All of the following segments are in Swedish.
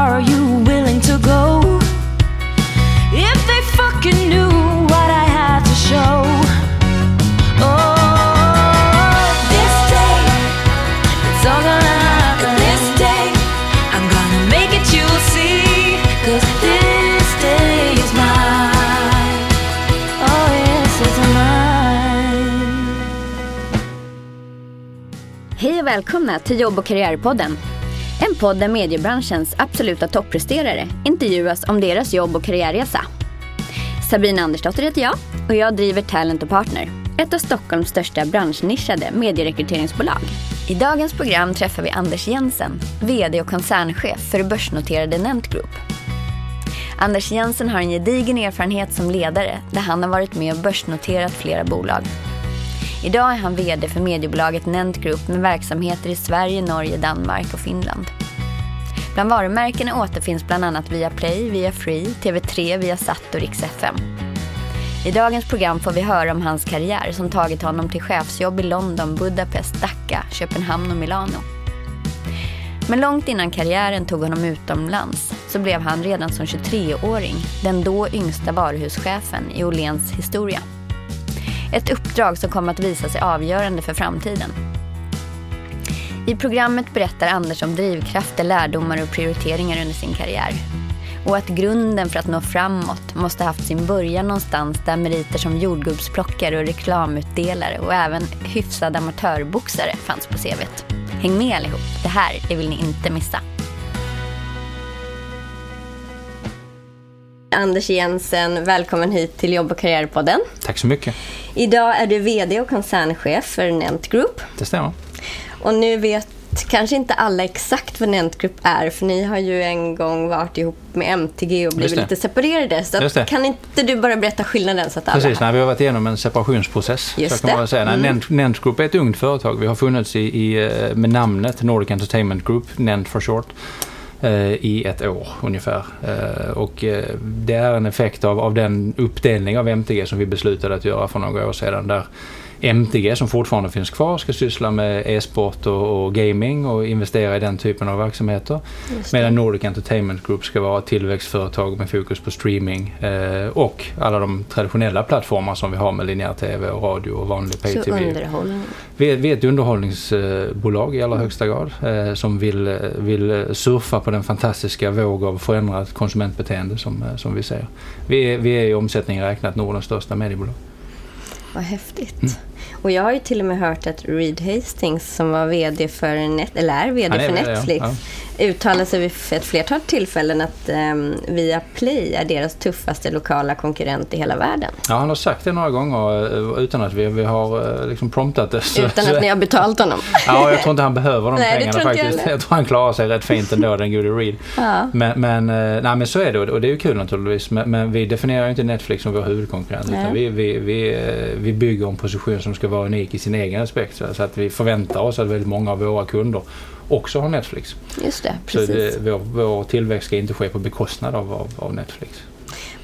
far are you willing to go? If they fucking knew what I had to show. Oh, this day, it's all gonna happen. This day, I'm gonna make it, you'll see. Cause this day is mine. Oh, yes, it's mine. Hej och välkomna till Jobb och karriärpodden. Podden podd där mediebranschens absoluta toppresterare intervjuas om deras jobb och karriärresa. Sabina Andersdotter heter jag och jag driver Talent Partner, ett av Stockholms största branschnischade medierekryteringsbolag. I dagens program träffar vi Anders Jensen, VD och koncernchef för börsnoterade Nent Group. Anders Jensen har en gedigen erfarenhet som ledare där han har varit med och börsnoterat flera bolag. Idag är han VD för mediebolaget Nent Group med verksamheter i Sverige, Norge, Danmark och Finland. Bland varumärkena återfinns bland annat Viaplay, Viafree, TV3, Viasat och Rix FM. I dagens program får vi höra om hans karriär som tagit honom till chefsjobb i London, Budapest, Dhaka, Köpenhamn och Milano. Men långt innan karriären tog honom utomlands så blev han redan som 23-åring den då yngsta varuhuschefen i Åhléns historia. Ett uppdrag som kom att visa sig avgörande för framtiden. I programmet berättar Anders om drivkrafter, lärdomar och prioriteringar under sin karriär. Och att grunden för att nå framåt måste haft sin början någonstans där meriter som jordgubbsplockare och reklamutdelare och även hyfsad amatörboxare fanns på CVt. Häng med allihop, det här det vill ni inte missa. Anders Jensen, välkommen hit till Jobb och karriärpodden. Tack så mycket. Idag är du VD och koncernchef för Nent Group. Det stämmer. Och nu vet kanske inte alla exakt vad Nent Group är, för ni har ju en gång varit ihop med MTG och blivit lite separerade. Så kan inte du bara berätta skillnaden så att alla... Precis, nej, vi har varit igenom en separationsprocess. Just så kan man det. väl säga. Nej, Mm. Nent, Nent Group är ett ungt företag. Vi har funnits i, i, eh, med namnet Nordic Entertainment Group, Nent for short, eh, i ett år ungefär. Eh, Och det är en effekt av, av den uppdelning av MTG som vi beslutade att göra för några år sedan. Där MTG som fortfarande finns kvar ska syssla med e-sport och, och gaming och investera i den typen av verksamheter. Medan Nordic Entertainment Group ska vara ett tillväxtföretag med fokus på streaming eh, och alla de traditionella plattformar som vi har med linjär TV och radio och vanlig pay Så TV. underhållning. Vi vi är ett underhållningsbolag i allra högsta grad eh, som vill, vill surfa på den fantastiska våg av förändrat konsumentbeteende som, eh, som vi ser. Vi är, vi är i omsättning räknat Nordens största mediebolag. Vad häftigt. Mm. Och jag har ju till och med hört att Reed Hastings som var VD för, Net, eller är VD är för ja. Netflix Ja. uttalade sig vid ett flertal tillfällen att um, Viaplay är deras tuffaste lokala konkurrent i hela världen. Ja, han har sagt det några gånger eh, utan att vi, vi har eh, liksom promptat det. Så- Utan att ni har betalt honom. Ja, jag tror inte han behöver de Nej, pengarna jag faktiskt. heller. Jag, tror han klarar sig rätt fint ändå, den gode Reed. Ja. Men, men, eh, nej, men så är det och det är ju kul naturligtvis. Men, men vi definierar ju inte Netflix som vår huvudkonkurrent. Nej. Utan vi, vi, vi, vi bygger en position som ska vara unik i sin egen aspekt. Så så att vi förväntar oss att väldigt många av våra kunder också har Netflix. Just det, Så precis. det, vår, vår tillväxt ska inte ske på bekostnad av, av, av Netflix.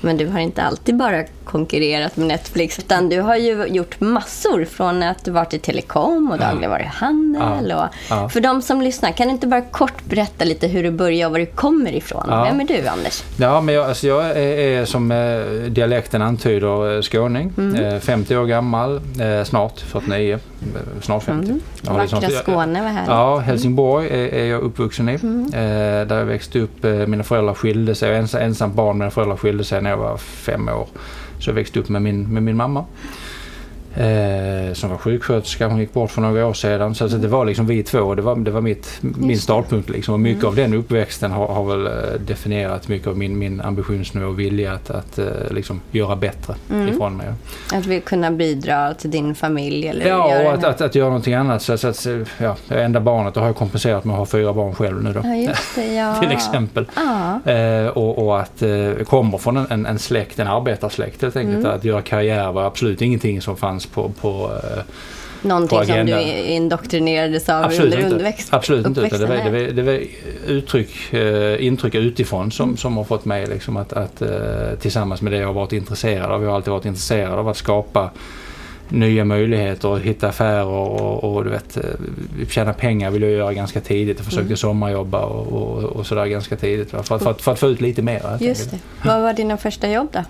Men du har inte alltid bara konkurrerat med Netflix, utan du har ju gjort massor från att du varit i telekom och dagligvaruhandel. Ja. Och Ja. För de som lyssnar, kan du inte bara kort berätta lite hur du började och var du kommer ifrån? Ja. Vem är du, Anders? Ja, men jag, alltså jag är, som eh, dialekten antyder eh, skåning. Mm. Eh, 50 år gammal, eh, snart 49, eh, snart 50. Mm. Liksom- Vackra Skåne, vad härligt. Ja, Helsingborg är, är jag uppvuxen i. Mm. Eh, där jag växte upp. Eh, mina föräldrar skilde sig. Jag är ensam, ensam barn. Mina föräldrar skilde sig när jag jag var fem år. Så jag växte upp med min, med min mamma. Eh, som var sjuksköterska, hon gick bort för några år sedan. Så alltså, det var liksom vi två, det var, det var mitt, min startpunkt. Liksom. Och mycket Mm. av den uppväxten har, har väl eh, definierat mycket av min, min ambitionsnivå och vilja att, att eh, liksom, göra bättre Mm. ifrån mig. Att vi kunna bidra till din familj eller Ja, och att, att, att göra någonting annat. Så, så att, ja, jag är enda barnet och har jag kompenserat med att ha fyra barn själv nu då. Ja, det. Ja. Till exempel. Ja. Eh, och, och att eh, kommer från en, en, en släkt, en arbetarsläkt helt enkelt. Mm. Att göra karriär var absolut ingenting som fanns på, på eh, Någonting som du indoktrinerades av Absolut under inte. underväxt. Absolut inte. Utan det, var, uppväxten det, var, det var uttryck, eh, intryck utifrån som, som har fått mig liksom att, att eh, tillsammans med det jag har varit intresserad av. Jag har alltid varit intresserad av att skapa nya möjligheter och hitta affärer och, och du vet, tjäna pengar vill jag göra ganska tidigt. Jag försökte Mm. sommarjobba och, och, och sådär ganska tidigt. va. För, att- för, att, för att få ut lite mer. Just det. Vad var dina första jobb då?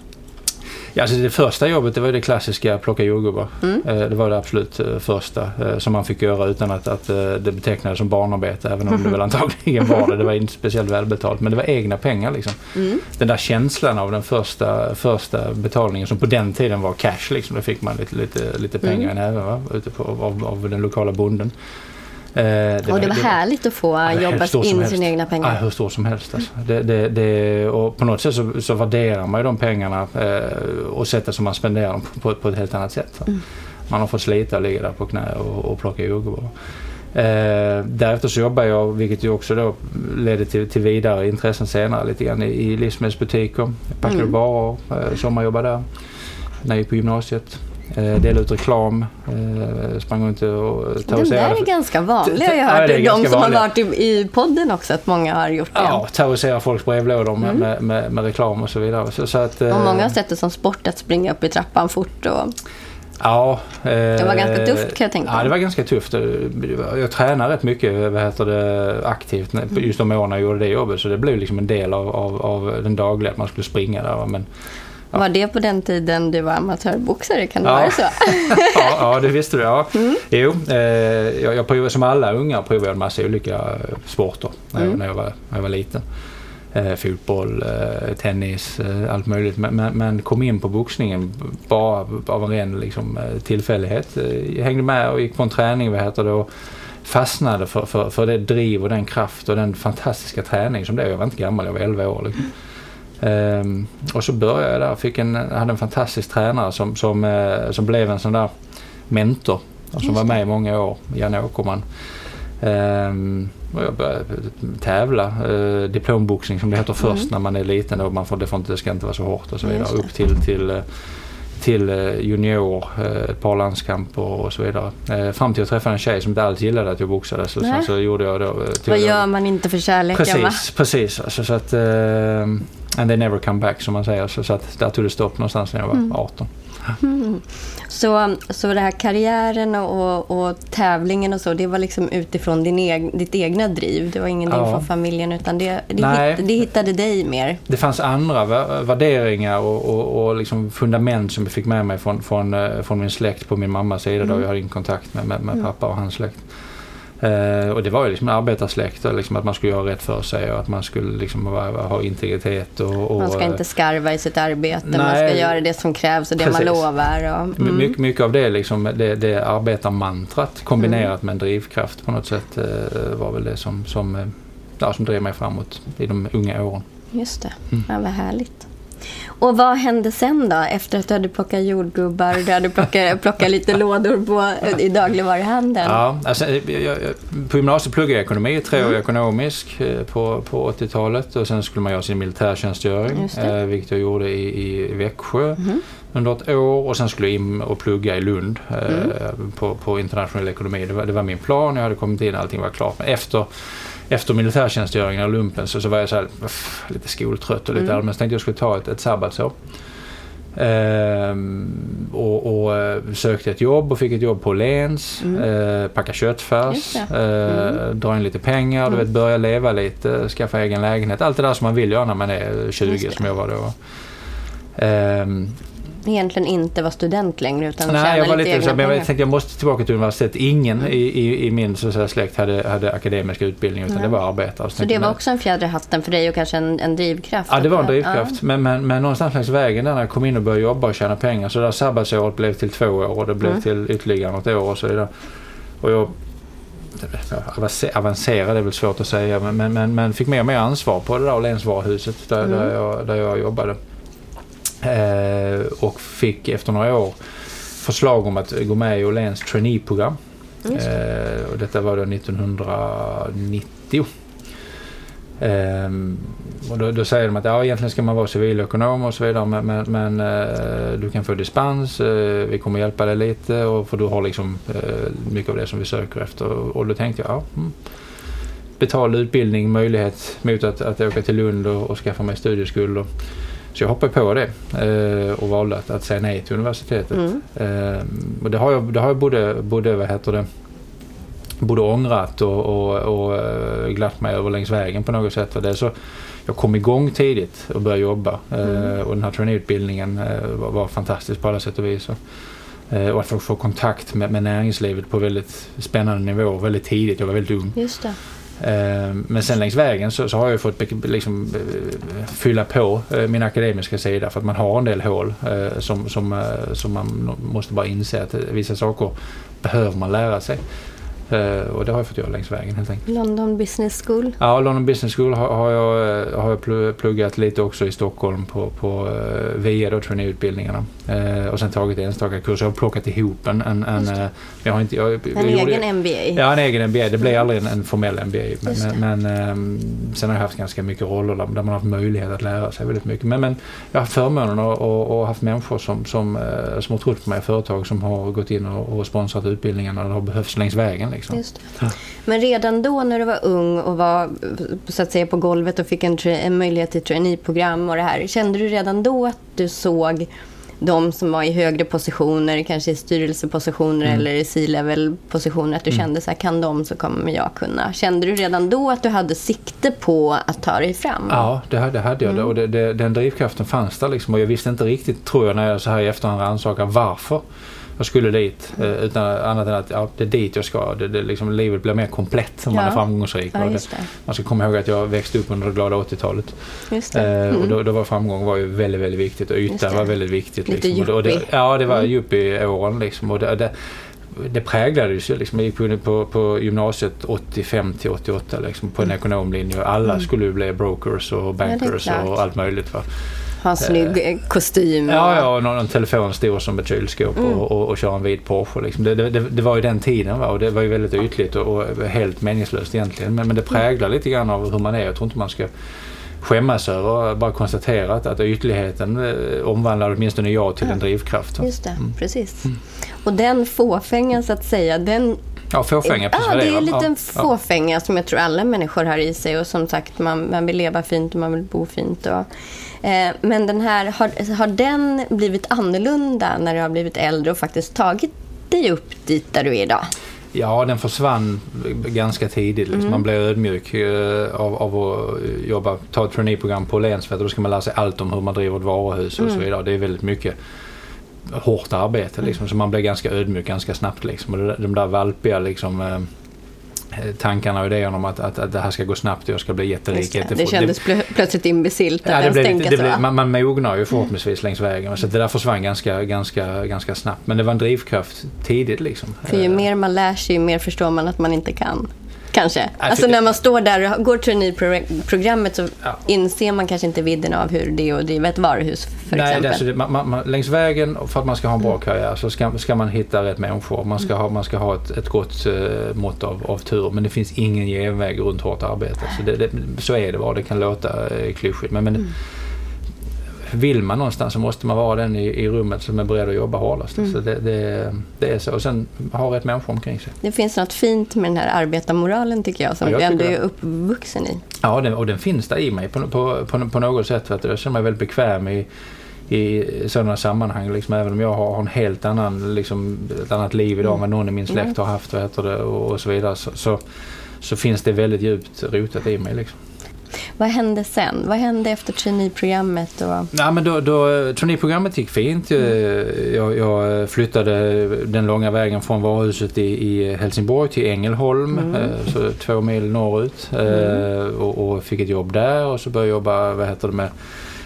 Ja, alltså det första jobbet det var det klassiska plocka jordgubbar. Mm. Eh, Det var det absolut eh, första eh, som man fick göra utan att, att det betecknades som barnarbete. Även om det väl antagligen var det. Det var inte speciellt välbetalt. Men det var egna pengar liksom. Mm. Den där känslan av den första, första betalningen som på den tiden var cash liksom. Då fick man lite, lite, lite pengar Mm. i näven va? Ute på, av, av den lokala bonden. Eh, och det var härligt att få Ja, det jobba stort in helst. sina egna Ja, pengar. hur stor som helst. Alltså. Det, det, det, och på något sätt så, så värderar man ju de pengarna eh, och sättet som man spenderar dem på, på ett helt annat sätt. Mm. Man har fått slita och ligga där på knä och, och plocka jordgubbar. Eh, därefter så jobbar jag, vilket ju också då ledde till, till vidare intressen senare lite grann i, i livsmedelsbutiker. Packade Mm. varor, eh, sommarjobbade där när jag gick på gymnasiet. Eh, delade ut reklam, eh, sprang runt och Den där terroriserade. är ganska vanlig Det- har jag ja, hört. det är De som har vanliga. varit i, i podden också, att många har gjort det. Ja, terrorisera folks brevlådor med, Mm. med, med, med reklam och så vidare. Så, så att, Och eh, många har sett det som sport att springa upp i trappan fort. Och, Ja. Det var ganska tufft, kan jag tänka Ja, mig. det var ganska tufft. Jag tränade rätt mycket vad heter det, aktivt just de åren jag gjorde det jobbet. Så det blev liksom en del av, av, av den dagliga, att man skulle springa där. Men, Ja. Var det på den tiden du var amatörboxare? Kan det Ja. vara så? ja, ja, det visste du. Ja. Mm. Jo, eh, jag, jag provade, som alla unga provade jag en massa olika eh, sporter när, jag, Mm. när, jag, var, när jag var liten. Eh, fotboll, eh, tennis, eh, allt möjligt. Men, men, men kom in på boxningen bara av en ren liksom, eh, tillfällighet. Eh, Jag hängde med och gick på en träning, vad heter det, och fastnade för, för, för det driv och den kraft och den fantastiska träning som det är. Jag var inte gammal, jag var 11 år. Liksom. Ehm, och så började jag där. Fick en, hade en fantastisk tränare som, som, eh, som blev en sån där mentor. Och som var med i många år, Janne Åkerman. Ehm, och jag började tävla, eh, diplomboxning som det heter först Mm. när man är liten. Och man får, det, får inte, det ska inte vara så hårt och så vidare. Upp till, till, eh, till eh, junior, eh, ett par landskamper och så vidare. Eh, fram till jag träffade en tjej som inte alls gillade att jag boxade. Så, sen så gjorde jag då... eh, Vad gör man inte för kärleken? Va? Precis, precis. Alltså, så att, eh, and they never come back som man säger. Så, så att där tog det stopp någonstans när jag var Mm. 18. Mm. Så, så det här karriären och, och tävlingen och så, det var liksom utifrån din eg, ditt egna driv? Det var ingenting Ja. från familjen utan det, det, hitt, det hittade dig mer? Det fanns andra vä- värderingar och, och, och liksom fundament som jag fick med mig från, från, eh, från min släkt på min mammas sida Mm. då jag hade ingen kontakt med, med, med Mm. pappa och hans släkt. Eh, och det var ju liksom en arbetarsläkt liksom att man skulle göra rätt för sig och att man skulle liksom ha integritet. Och, och, Man ska eh, inte skarva i sitt arbete, man Nej. ska göra det som krävs och det man Precis. lovar. Och, My- mm. Mycket, mycket av det, liksom, det, det arbetarmantrat kombinerat med en drivkraft på något sätt eh, var väl det som, som, ja, som drev mig framåt i de unga åren. Just det, Mm. ja, vad härligt. Och vad hände sen då? Efter att du hade plockat jordgubbar och du hade plockat, plockat lite lådor på, i dagligvaruhandeln? Ja, alltså, jag, jag, på gymnasiet pluggade jag ekonomi, tre Mm. ekonomisk eh, på, på 80-talet och sen skulle man göra sin militärtjänstgöring eh, vilket jag gjorde i, i Växjö Mhm. under ett år och sen skulle jag in och plugga i Lund eh, Mm. på, på internationell ekonomi. Det var, det var min plan, jag hade kommit in, allting var klart. Men efter, efter militärtjänstgöringen och lumpen så, så var jag så här, uff, lite skoltrött och lite Mm. allmänt. Så tänkte jag skulle ta ett, ett sabbatsår. Ehm, och, och eh, sökte ett jobb och fick ett jobb på Lens. Mm. Eh, packa köttfärs, eh, dra in lite pengar, du Mm. vet, börja leva lite, skaffa egen lägenhet. Allt det där som man vill göra när man är 20 Just det. som jag var då. Egentligen inte var student längre utan Nej, jag var lite lite så, men jag pengar. tänkte jag måste tillbaka till universitetet. Ingen i, i, i min så säga, släkt hade, hade akademisk utbildning utan Nej. det var arbetare. Så tänkte det var också en fjäder i hatten för dig och kanske en, en drivkraft? Ja, det var en drivkraft. Men, men, men någonstans längs vägen där när jag kom in och började jobba och tjäna pengar så det där sabbatsåret blev till två år och det blev Mm. till ytterligare något år och så vidare. Och jag avancer- avancerade är väl svårt att säga men, men, men, men fick mer och mer ansvar på det där Åhlénsvaruhuset där, Mm. där, jag, där jag jobbade. Eh, och fick efter några år förslag om att gå med i Åhléns traineeprogram. Eh, och detta var då 1990. Ehm, och då, då säger de att ja, egentligen ska man vara civilekonom och så vidare men, men, men eh, du kan få dispens, eh, vi kommer hjälpa dig lite och för du har liksom eh, mycket av det som vi söker efter. Och då tänkte jag, ja, mm. betald utbildning, möjlighet mot att, att åka till Lund och, och skaffa mig studieskuld. Och, så jag hoppade på det eh, och valde att, att säga nej till universitetet. Mm. Ehm, och det har jag, det har jag både, både, vad heter det, både ångrat och, och, och eh, glatt mig över längs vägen på något sätt. Det så, jag kom igång tidigt och började jobba. Eh, och den här traineeutbildningen eh, var, var fantastisk på alla sätt och vis. Och, eh, och att få, få kontakt med, med näringslivet på väldigt spännande nivå väldigt tidigt. Jag var väldigt ung. Just det. Eh, men sen längs vägen så, så har jag fått liksom, eh, fylla på eh, min akademiska sida för att man har en del hål som, som, som man måste bara inse att vissa saker behöver man lära sig. Eh, Och det har jag fått göra längs vägen helt enkelt. London Business School. Ja, London Business School har, har, jag, eh, har jag plu- pluggat lite också i Stockholm på, på eh, via då traineeutbildningarna. Eh, och sen tagit enstaka kurser. Jag har plockat ihop en... en, en jag har inte, jag, En jag gjorde- egen MBA. Ja, en egen MBA. Det blir aldrig en, en formell MBA. Men, men, ehm, sen har jag haft ganska mycket roller där, man har haft möjlighet att lära sig väldigt mycket. Men, men jag har haft förmånen och, och, och haft människor som, som, som har trott på mig, företag som har gått in och, och sponsrat utbildningarna och det har behövts längs vägen. Liksom. Det. Men redan då när du var ung och var så att säga på golvet och fick en, en möjlighet till traineeprogram och det här. Kände du redan då att du såg de som var i högre positioner, kanske i styrelsepositioner Mm. eller i C-level positioner, att du kände så här, kan de så kommer jag kunna. Kände du redan då att du hade sikte på att ta dig fram? Ja, det det hade jag. Mm. Och det, det, den drivkraften fanns där liksom. Och jag visste inte riktigt, tror jag, när jag så här i efterhand rannsakar varför jag skulle dit. Eh, utan annat än att ja, det är dit jag ska. Det, det, liksom, livet blir mer komplett om man Ja. är framgångsrik. Ja, det. Man ska komma ihåg att jag växte upp under det glada 80-talet. Just det. Eh, Mm. Och då, då var framgång var ju väldigt, väldigt viktigt och yta var väldigt viktigt. Lite Liksom. Och det, och det, yuppie. ja, det var Mm. yuppie-åren liksom. Och det, det, präglades ju liksom. Jag gick på, på, gymnasiet 85 till 88 liksom, på en ekonomlinje och alla skulle ju bli brokers och Mm. bankers klart. och allt möjligt. Va? Ha snygg eh, kostym. Ja, ja och någon, telefon stor som ett kylskåp Mm. och, och, och köra en vit Porsche. Liksom. Det, det, det, var ju den tiden va? och det var ju väldigt ytligt och, och helt meningslöst egentligen. Men, men det präglar lite grann av hur man är. Jag tror inte man ska skämmas över bara konstatera att, ytligheten eh, omvandlar åtminstone jag till en drivkraft. Just det, precis. Och den fåfängan så att säga, den Ja, fåfänga, precis Ja, det är en liten ja, fåfänga som jag tror alla människor har i sig. Och som sagt, man, man vill leva fint och man vill bo fint. Och, eh, men den här, har, har den blivit annorlunda när du har blivit äldre och faktiskt tagit dig upp dit där du är idag? Ja, den försvann ganska tidigt. Mm. Liksom. Man blev ödmjuk eh, av, av att jobba, ta ett traineeprogram på att då ska man lära sig allt om hur man driver ett varuhus Mm. och så vidare. Det är väldigt mycket hårt arbete liksom, så man blir ganska ödmjuk ganska snabbt. Liksom. Och de där valpiga liksom, eh, tankarna och idéerna om att, att, att det här ska gå snabbt och jag ska bli jätterik. Det, det kändes plö- plötsligt imbesillt att Ja, ens tänka lite- så. blev, man, man mognar ju förhoppningsvis längs vägen. Så det där försvann ganska, ganska, ganska snabbt. Men det var en drivkraft tidigt. Liksom. För ju Eh, mer man lär sig, ju mer förstår man att man inte kan. Kanske. Alltså när man står där och går traineeprogrammet så Ja. inser man kanske inte vidden av hur det är att driva ett varuhus för Nej, exempel. det, alltså det, man, man, längs vägen för att man ska ha en bra karriär så ska, ska man hitta rätt människor. Man ska ha, man ska ha ett, ett gott eh, mått av, av tur. Men det finns ingen genväg runt hårt arbete. Så, det, det, så är det bara. Det kan låta eh, klyschigt. Men, men vill man någonstans så måste man vara den i, i rummet som är beredd att jobba hårdast. Så det, det, det är så. Och sen ha rätt människor omkring sig. Det finns något fint med den här arbetarmoralen tycker jag, som Ja, jag du ändå är uppvuxen i. Ja, den, och den finns där i mig på, på, på, på något sätt. Vet du. Jag känner mig väldigt bekväm i, i sådana sammanhang. Liksom, även om jag har, en helt annan, liksom, ett annat liv idag än vad någon i min släkt har haft det, och, och så vidare. Så, så, så finns det väldigt djupt rotat i mig. Liksom. Vad hände sen? Vad hände efter traineeprogrammet? Och... Ja, men då, då, traineeprogrammet gick fint. Jag, jag flyttade den långa vägen från varuhuset i, i Helsingborg till Ängelholm, Mm. eh, så två mil norrut. eh, Och, och fick ett jobb där och så började jag jobba vad heter det, med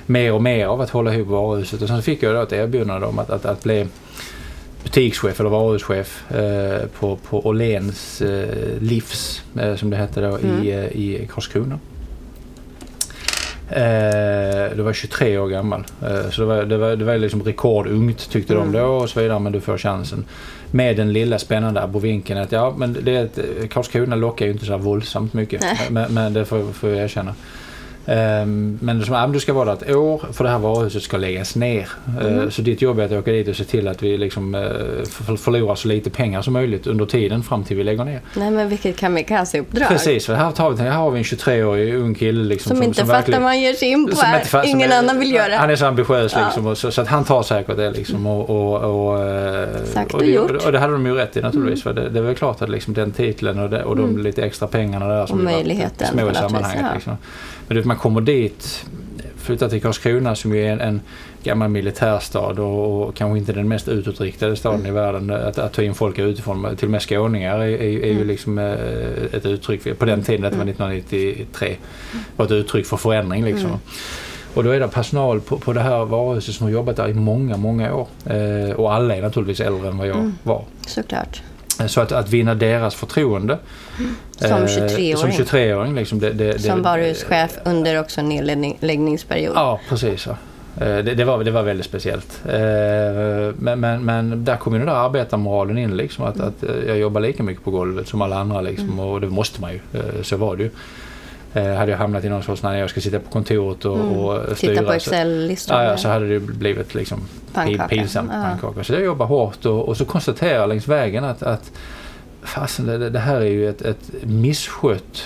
mer och mer av att hålla ihop varuhuset. Och sen fick jag då ett erbjudande om att, att, att bli butikschef eller varuhuschef eh, på, på Åhléns eh, Livs, eh, som det hette då, i, eh, i Karlskrona. Eh, du var 23 år gammal. Eh, så det var, det var, det var liksom rekordungt tyckte de då och så vidare men du får chansen. Med den lilla spännande abrovinkeln att ja men det är ett, Karlskrona lockar ju inte så här våldsamt mycket. Men, men det får, får jag erkänna. Ehm, Men som, ja, men du ska vara där ett år för det här varuhuset ska läggas ner. Eh, Så ditt jobb är att åka dit och se till att vi liksom eh, för- förlorar så lite pengar som möjligt under tiden fram till vi lägger ner. Nej, men vilket kamikazeuppdrag. Precis, för här, tar vi, här har vi en 23-årig ung kille liksom, Som, inte fattar verkligen- vad man ger sig in på som här. inte fa- som Ingen är- annan vill göra. Han är så ambitiös Ja. liksom, och så, så att han tar säkert det liksom. Och, och, och, eh, Sagt och, och det, gjort. Mm. och det hade de ju rätt i naturligtvis. För det, det väl klart att liksom den titeln och, det, och de lite extra pengarna där som Och var möjligheten små i sammanhanget. ja. Liksom. Men man kommer dit, flyttar till Karlskrona som ju är en, en gammal militärstad och, och kanske inte den mest utåtriktade staden i världen. Att, att ta in folk utifrån, till och med skåningar, är, är, är ju Mm. liksom eh, ett uttryck. På den tiden, detta var 1993, var ett uttryck för förändring liksom. Mm. Och då är det personal på, på det här varuhuset som har jobbat där i många, många år. Eh, och alla är naturligtvis äldre än vad jag Mm. var. Såklart. Eh, Så att, att vinna deras förtroende. Som eh, 23-åring. Som 23-åring liksom. Det, det, Som varuhuschef under också nedläggningsperiod. Ja, precis. Ja. Eh, Det, det, var, det var väldigt speciellt. Eh, Men, men, men där kom ju den där arbetarmoralen in. Liksom, att, att eh, jag jobbar lika mycket på golvet som alla andra. Liksom, Och det måste man ju. Eh, Så var det ju. Eh, Hade jag hamnat i någon sorts när jag ska sitta på kontoret och, och styra. Mm. Titta på så- Excel-listor. Ja, ja, så hade det blivit liksom Pannkaka. pin, pinsamt Ja. pannkaka. Så jag jobbar hårt och, och så konstaterar jag längs vägen att, att fasen, det, det här är ju ett, ett misskött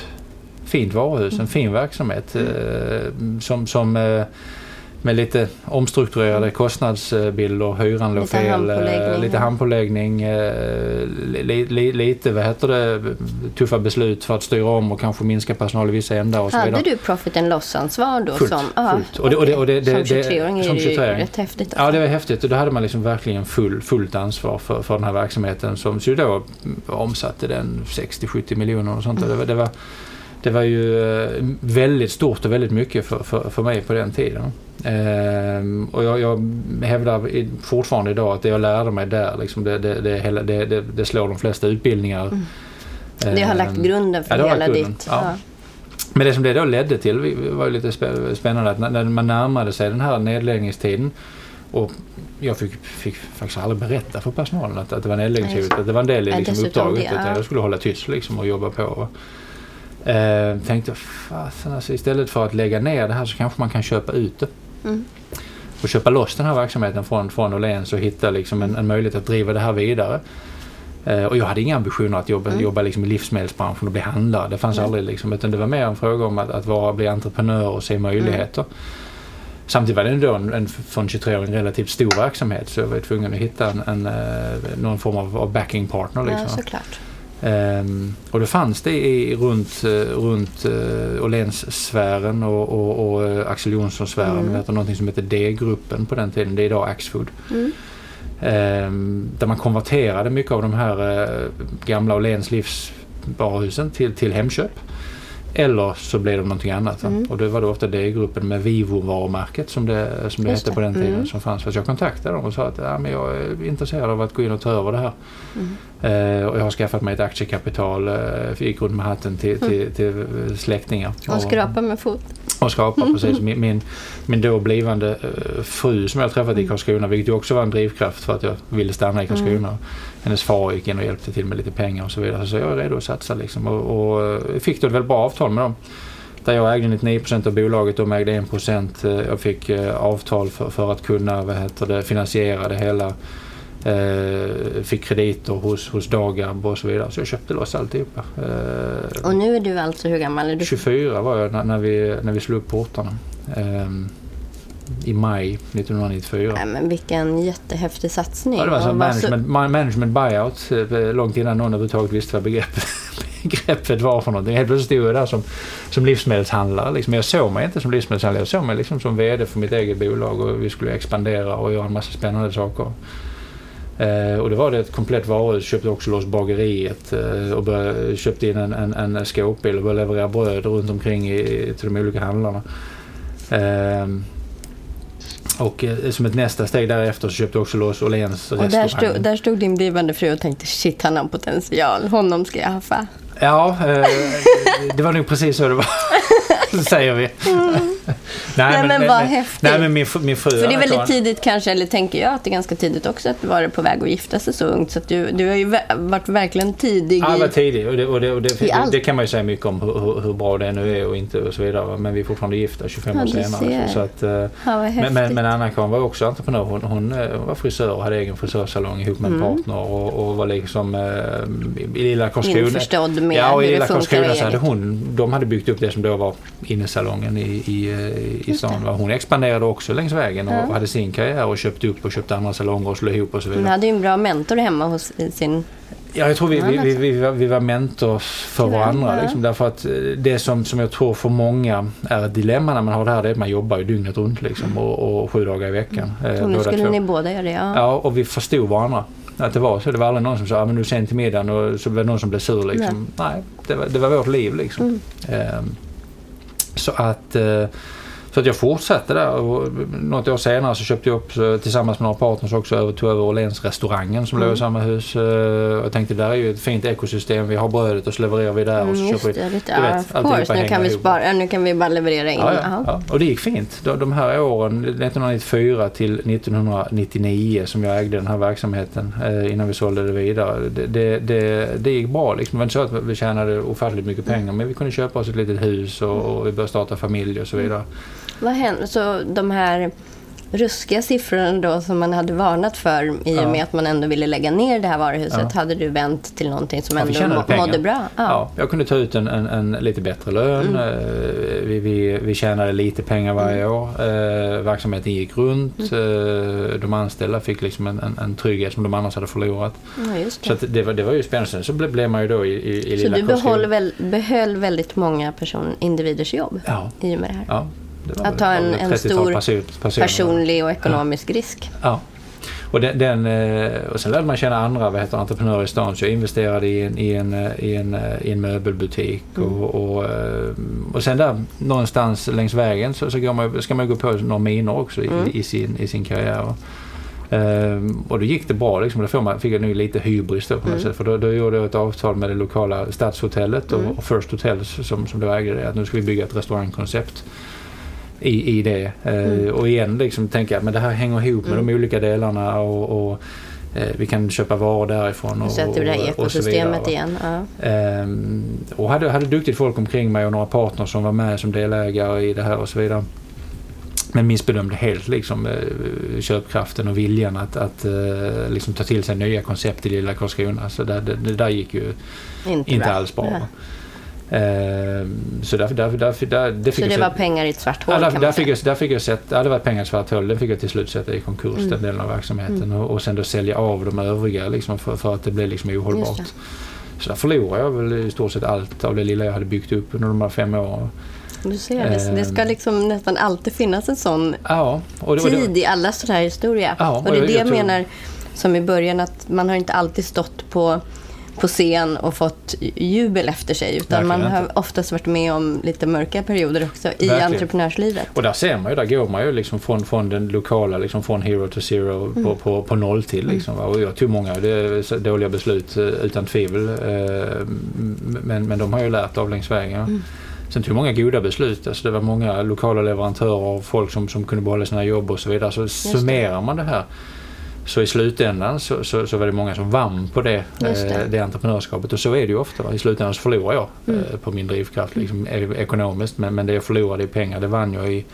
fint varuhus, Mm. en fin verksamhet eh, som, som eh, med lite omstrukturerade kostnadsbilder, hyran låg fel, handpåläggning. eh, lite handpåläggning, eh, li, li, lite vad heter det, tuffa beslut för att styra om och kanske minska personal i vissa ändar och så vidare. Hade du profit and loss-ansvar då? Fullt, som, ja, fullt. Och det- och det- och det- det- som det- 23-åring är som det ju 23-åring. rätt häftigt. Ja, Alltså. det var häftigt och då hade man liksom verkligen full, fullt ansvar för, för den här verksamheten som ju då omsatte den 60-70 miljoner och sånt. där. Det, var, det, var, det var ju eh, väldigt stort och väldigt mycket för, för, för mig på den tiden. Ehm, och jag, jag hävdar fortfarande idag att det jag lärde mig där, liksom, det, det, det, det, slår de flesta utbildningar. det har lagt Ehm, grunden för ja, hela grunden, ditt... ja. Men det som det då ledde till var ju lite spä- spännande att när- man närmade sig den här nedläggningstiden och jag fick, fick faktiskt aldrig berätta för personalen att, att det var nedläggningshot. Nej, Att det var en del i Ja, liksom, uppdraget. ja. jag skulle hålla tyst liksom, och jobba på. Eh, tänkte fasen alltså, istället för att lägga ner det här så kanske man kan köpa ut det. Mm. Och köpa loss den här verksamheten från, från Åhléns och hitta liksom, en, en möjlighet att driva det här vidare. Eh, och jag hade inga ambitioner att jobba, Mm. jobba liksom i livsmedelsbranschen och bli handlare. Det fanns Nej. aldrig liksom, utan det var mer en fråga om att, att vara, bli entreprenör och se möjligheter. Samtidigt var det ändå en, en för en 23-åring relativt stor verksamhet så jag var tvungen att hitta en, en, eh, någon form av, av backing partner. Ja, Liksom. såklart. Ehm, och då fanns det i, runt, eh, runt uh, Åhléns-sfären och, och, och eh, Axel Jonsson-sfären. Mm. Det någonting som heter D-gruppen på den tiden. Det är idag Axfood. Mm. Ehm, där man konverterade mycket av de här eh, gamla Åhléns livsvaruhusen till, till Hemköp. Eller så blev det någonting annat. Mm. Och det var då ofta D-gruppen med Vivo-varumärket som det, som det Just hette på den tiden Mm. som fanns. Så jag kontaktade dem och sa att ja, men jag är intresserad av att gå in och ta över det här. Mm. Eh, och jag har skaffat mig ett aktiekapital, eh, gick runt med hatten till, till, till eh, släktingar. Och skrapa med fot. Och skrapa, precis. Min, min, min då blivande eh, fru som jag träffat Mm. i Karlskrona, vilket ju också var en drivkraft för att jag ville stanna i Karlskrona. Mm. Hennes far gick in och hjälpte till med lite pengar och så vidare. Så jag är redo att satsa liksom. Och, och eh, fick då ett väldigt bra avtal med dem. Där jag ägde 99% av bolaget, de ägde 1%. Eh, Jag fick avtal för, för att kunna vad heter det, finansiera det hela. Eh, fick krediter hos, hos Dagab och så vidare. Så jag köpte loss alltihopa. Eh, Och nu är du alltså hur gammal? Är du 24 var jag när, när, vi, när vi slog upp portarna. Ehm, I maj 1994. Nej, men vilken jättehäftig satsning. Ja, det var Och så vad så- management, ma- management buyout eh, långt innan någon överhuvudtaget visste vad begreppet, greppet var för någonting. Helt plötsligt stod jag där som, som livsmedelshandlare. Liksom. Jag såg mig inte som livsmedelshandlare, jag såg mig liksom som VD för mitt eget bolag och vi skulle expandera och göra en massa spännande saker. Eh, och det var det ett komplett varuhus. Köpte också loss bageriet eh, och började, köpte in en, en, en skåpbil och började leverera bröd runt omkring i, till de olika handlarna. Eh, och eh, som ett nästa steg därefter så köpte jag också loss Åhléns Och där restaurang. stod, där stod din blivande fru och tänkte shit han har potential, honom ska jag haffa. Ja, det var nog precis så det var. säger vi. Nej, men vad häftigt. Nej men min, min fru För det är väldigt Karin- tidigt kanske, eller tänker jag att det är ganska tidigt också att du var på väg att gifta sig så ungt. Så att du, du har ju varit verkligen tidig Ja, jag var tidig och, det, och, det, och det, det, det kan man ju säga mycket om hur, hur, bra det nu är och inte och så vidare. Men vi är fortfarande gifta 25 Ja, år senare. Så att, eh, Ja, men, men, men Anna-Karin var också entreprenör. Hon, hon eh, var frisör och hade egen frisörsalong ihop med en Mm. partner och, och var liksom eh, i lilla Karlskrona. Införstådd med ja, och i lilla Karlskrona så hade hon, de hade byggt upp det som då var innesalongen i, i, eh, i stan. va. Hon expanderade också längs vägen och Ja. hade sin karriär och köpte upp och köpte andra salonger och slog ihop och så vidare. Hon hade ju en bra mentor hemma hos sin... Ja, jag tror vi, vi, vi, vi, var, vi var mentors för varandra. Liksom, därför att eh, det som, som jag tror för många är ett dilemma när man har det här, det är att man jobbar ju dygnet runt liksom, och, och sju dagar i veckan. eh, Och nu båda skulle två. ni båda göra det, ja. Ja, och vi förstod varandra. Att det var så. Det var aldrig någon som sa, "Ah, men du är sen till middagen och så var det någon som blev sur liksom. Nej, det, var, det var vårt liv liksom. Mm. Ehm, så att eh, så att jag fortsatte där och något år senare så köpte jag upp så, tillsammans med några partners också över, tog över Åhléns restaurangen som Mm. låg i samma hus. Eh, Och jag tänkte där är ju ett fint ekosystem. Vi har brödet och så levererar vi där. och Mm, så just köper vi, det, lite, du vet, of course. Nu kan, vi spara, nu kan vi bara leverera in. Ja, ja, ja. Och det gick fint. De, de här åren, 1994 till 1999 som jag ägde den här verksamheten eh, innan vi sålde det vidare. Det, det, det, det gick bra liksom. Det var inte så att vi tjänade ofantligt mycket pengar men vi kunde köpa oss ett litet hus och, och vi började starta familj och så vidare. Vad hände? Så de här ruskiga siffrorna då som man hade varnat för i och Ja. med att man ändå ville lägga ner det här varuhuset Ja. hade du vänt till någonting som Ja, ändå må, pengar. mådde bra? Ja. jag kunde ta ut en, en, en lite bättre lön. Mm. Eh, Vi, vi, vi tjänade lite pengar varje år. Eh, verksamheten gick runt. Mm. Eh, de anställda fick liksom en, en, en trygghet som de annars hade förlorat. Ja, just det. Så det, var, det var ju spännande. Sen så blev, blev man ju då i, i, i Så du behöll, väl, behöll väldigt många person, individers jobb Ja, i och med det här? Ja. Att ta en- en väl 30-tal stor person-. Personlig och ekonomisk risk. Ja. Och, den, den, eh, och sen lärde man känna andra vad heter, entreprenörer i stan. Så jag investerade i en, i en, eh, i en, eh, i en möbelbutik. Mm. Och, och, och sen där någonstans längs vägen så, så går man, ska man gå på några minor också i, Mm. i, sin, i sin karriär. Ehm, och då gick det bra. Liksom. Då får man, fick jag nu lite hybris då på Mm. sätt. För då, då gjorde jag ett avtal med det lokala stadshotellet och, Mm. och First Hotels som, som då ägde det. Att nu ska vi bygga ett restaurangkoncept i, i det. Eh, Mm. Och igen liksom tänka att men det här hänger ihop med Mm. de olika delarna och, och eh, vi kan köpa varor därifrån. Och, sätter det här och- så vidare, igen. Ja. Ehm, och hade, hade duktigt folk omkring mig och några partners som var med som delägare i det här och så vidare. Men missbedömde helt liksom, eh, köpkraften och viljan att, att liksom, ta till sig nya koncept i lilla Karlskrona. Så det, det, det där gick ju Inte, inte alls bra. Nej. Ehm, så därför, därför, därför, där, det fick Så det se- var pengar i ett svart hål Ja, där, där, man fick säga. jag, där fick jag sett, ja, det var pengar i svart hål. Den fick jag till slut sätta i konkurs, Mm. den delen av verksamheten. Och, och sen då sälja av de övriga liksom, för, för att det blev liksom ohållbart. Så där förlorade jag väl i stort sett allt av det lilla jag hade byggt upp under de här fem åren. Du ser, det, det ska Ehm. liksom nästan alltid finnas en sån Ja, och det, och det, tid i alla sådana här historia. Ja, och det och är jag- det jag jag menar som i början att man har inte alltid stått på, på scen och fått jubel efter sig utan man Verkligen har oftast varit med om lite mörka perioder också i Verkligen. entreprenörslivet. och där ser man ju, där går man ju liksom från, från den lokala, liksom från hero to zero Mm. på, på, på noll till. Liksom, va? Och jag tog många dåliga beslut eh, utan tvivel. eh, Men, men de har ju lärt av längs vägen. Mm. Sen tog jag många goda beslut. Alltså det var många lokala leverantörer och folk som, som kunde behålla sina jobb och så vidare. Så summerar man det här så i slutändan så, så, så var det många som vann på det, det. eh, det entreprenörskapet. Och så är det ju ofta. Va? I slutändan så förlorar jag Mm. eh, på min drivkraft liksom, e- ekonomiskt. Men, men det jag förlorade i pengar det vann jag i,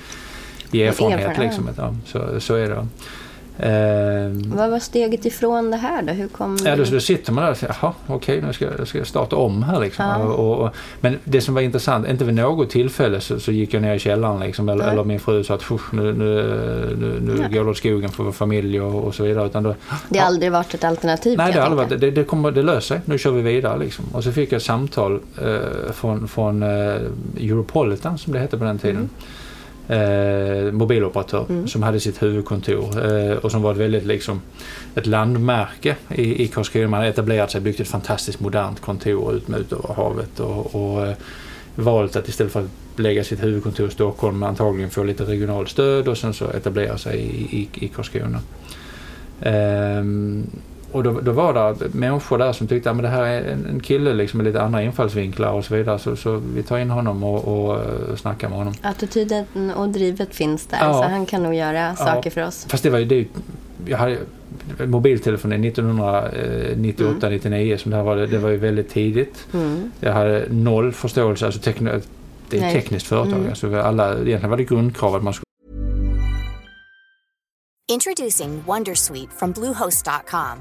i erfarenhet. erfarenhet. Liksom. Ja, så, så är det. Eh, Vad var steget ifrån det här då? Hur kom Ja, då, då sitter man där och säger, jaha, okej, nu ska, jag- ska jag starta om här liksom. Ja. Och, och, men det som var intressant, inte vid något tillfälle så, så gick jag ner i källaren liksom, eller, eller min fru sa att "Fuh, nu, nu, nu, nu Nej. går det åt skogen för vår familj och, och så vidare. Utan då, Det har aldrig varit ett alternativ Nej, det, aldrig varit, det, det, kommer, det löser sig. Nu kör vi vidare. Liksom. Och så fick jag ett samtal eh, från, från eh, Europolitan som det hette på den tiden. Eh, mobiloperatör Mm. som hade sitt huvudkontor eh, och som var ett väldigt liksom, ett landmärke i, i Karlskrona. Man etablerat sig, byggt ett fantastiskt modernt kontor ut, ut över havet och, och eh, valt att istället för att lägga sitt huvudkontor i Stockholm antagligen få lite regionalt stöd och sen så etablera sig i, i, i Karlskrona. Och då, då var det människor där som tyckte att det här är en, en kille liksom med lite andra infallsvinklar och så vidare. Så, så vi tar in honom och, och eh, snackar med honom. Attityden och drivet finns där, Ja. så han kan nog göra saker för oss. Fast det var ju... Det, jag hade, mobiltelefonen 1998-99 som det här var, det, det var ju väldigt tidigt. Mm. Jag hade noll förståelse. Alltså tekn, det är Nej. ett tekniskt företag. Mm. Alltså alla, egentligen var det grundkrav att man skulle Introducing Wondersuite from Bluehost.com.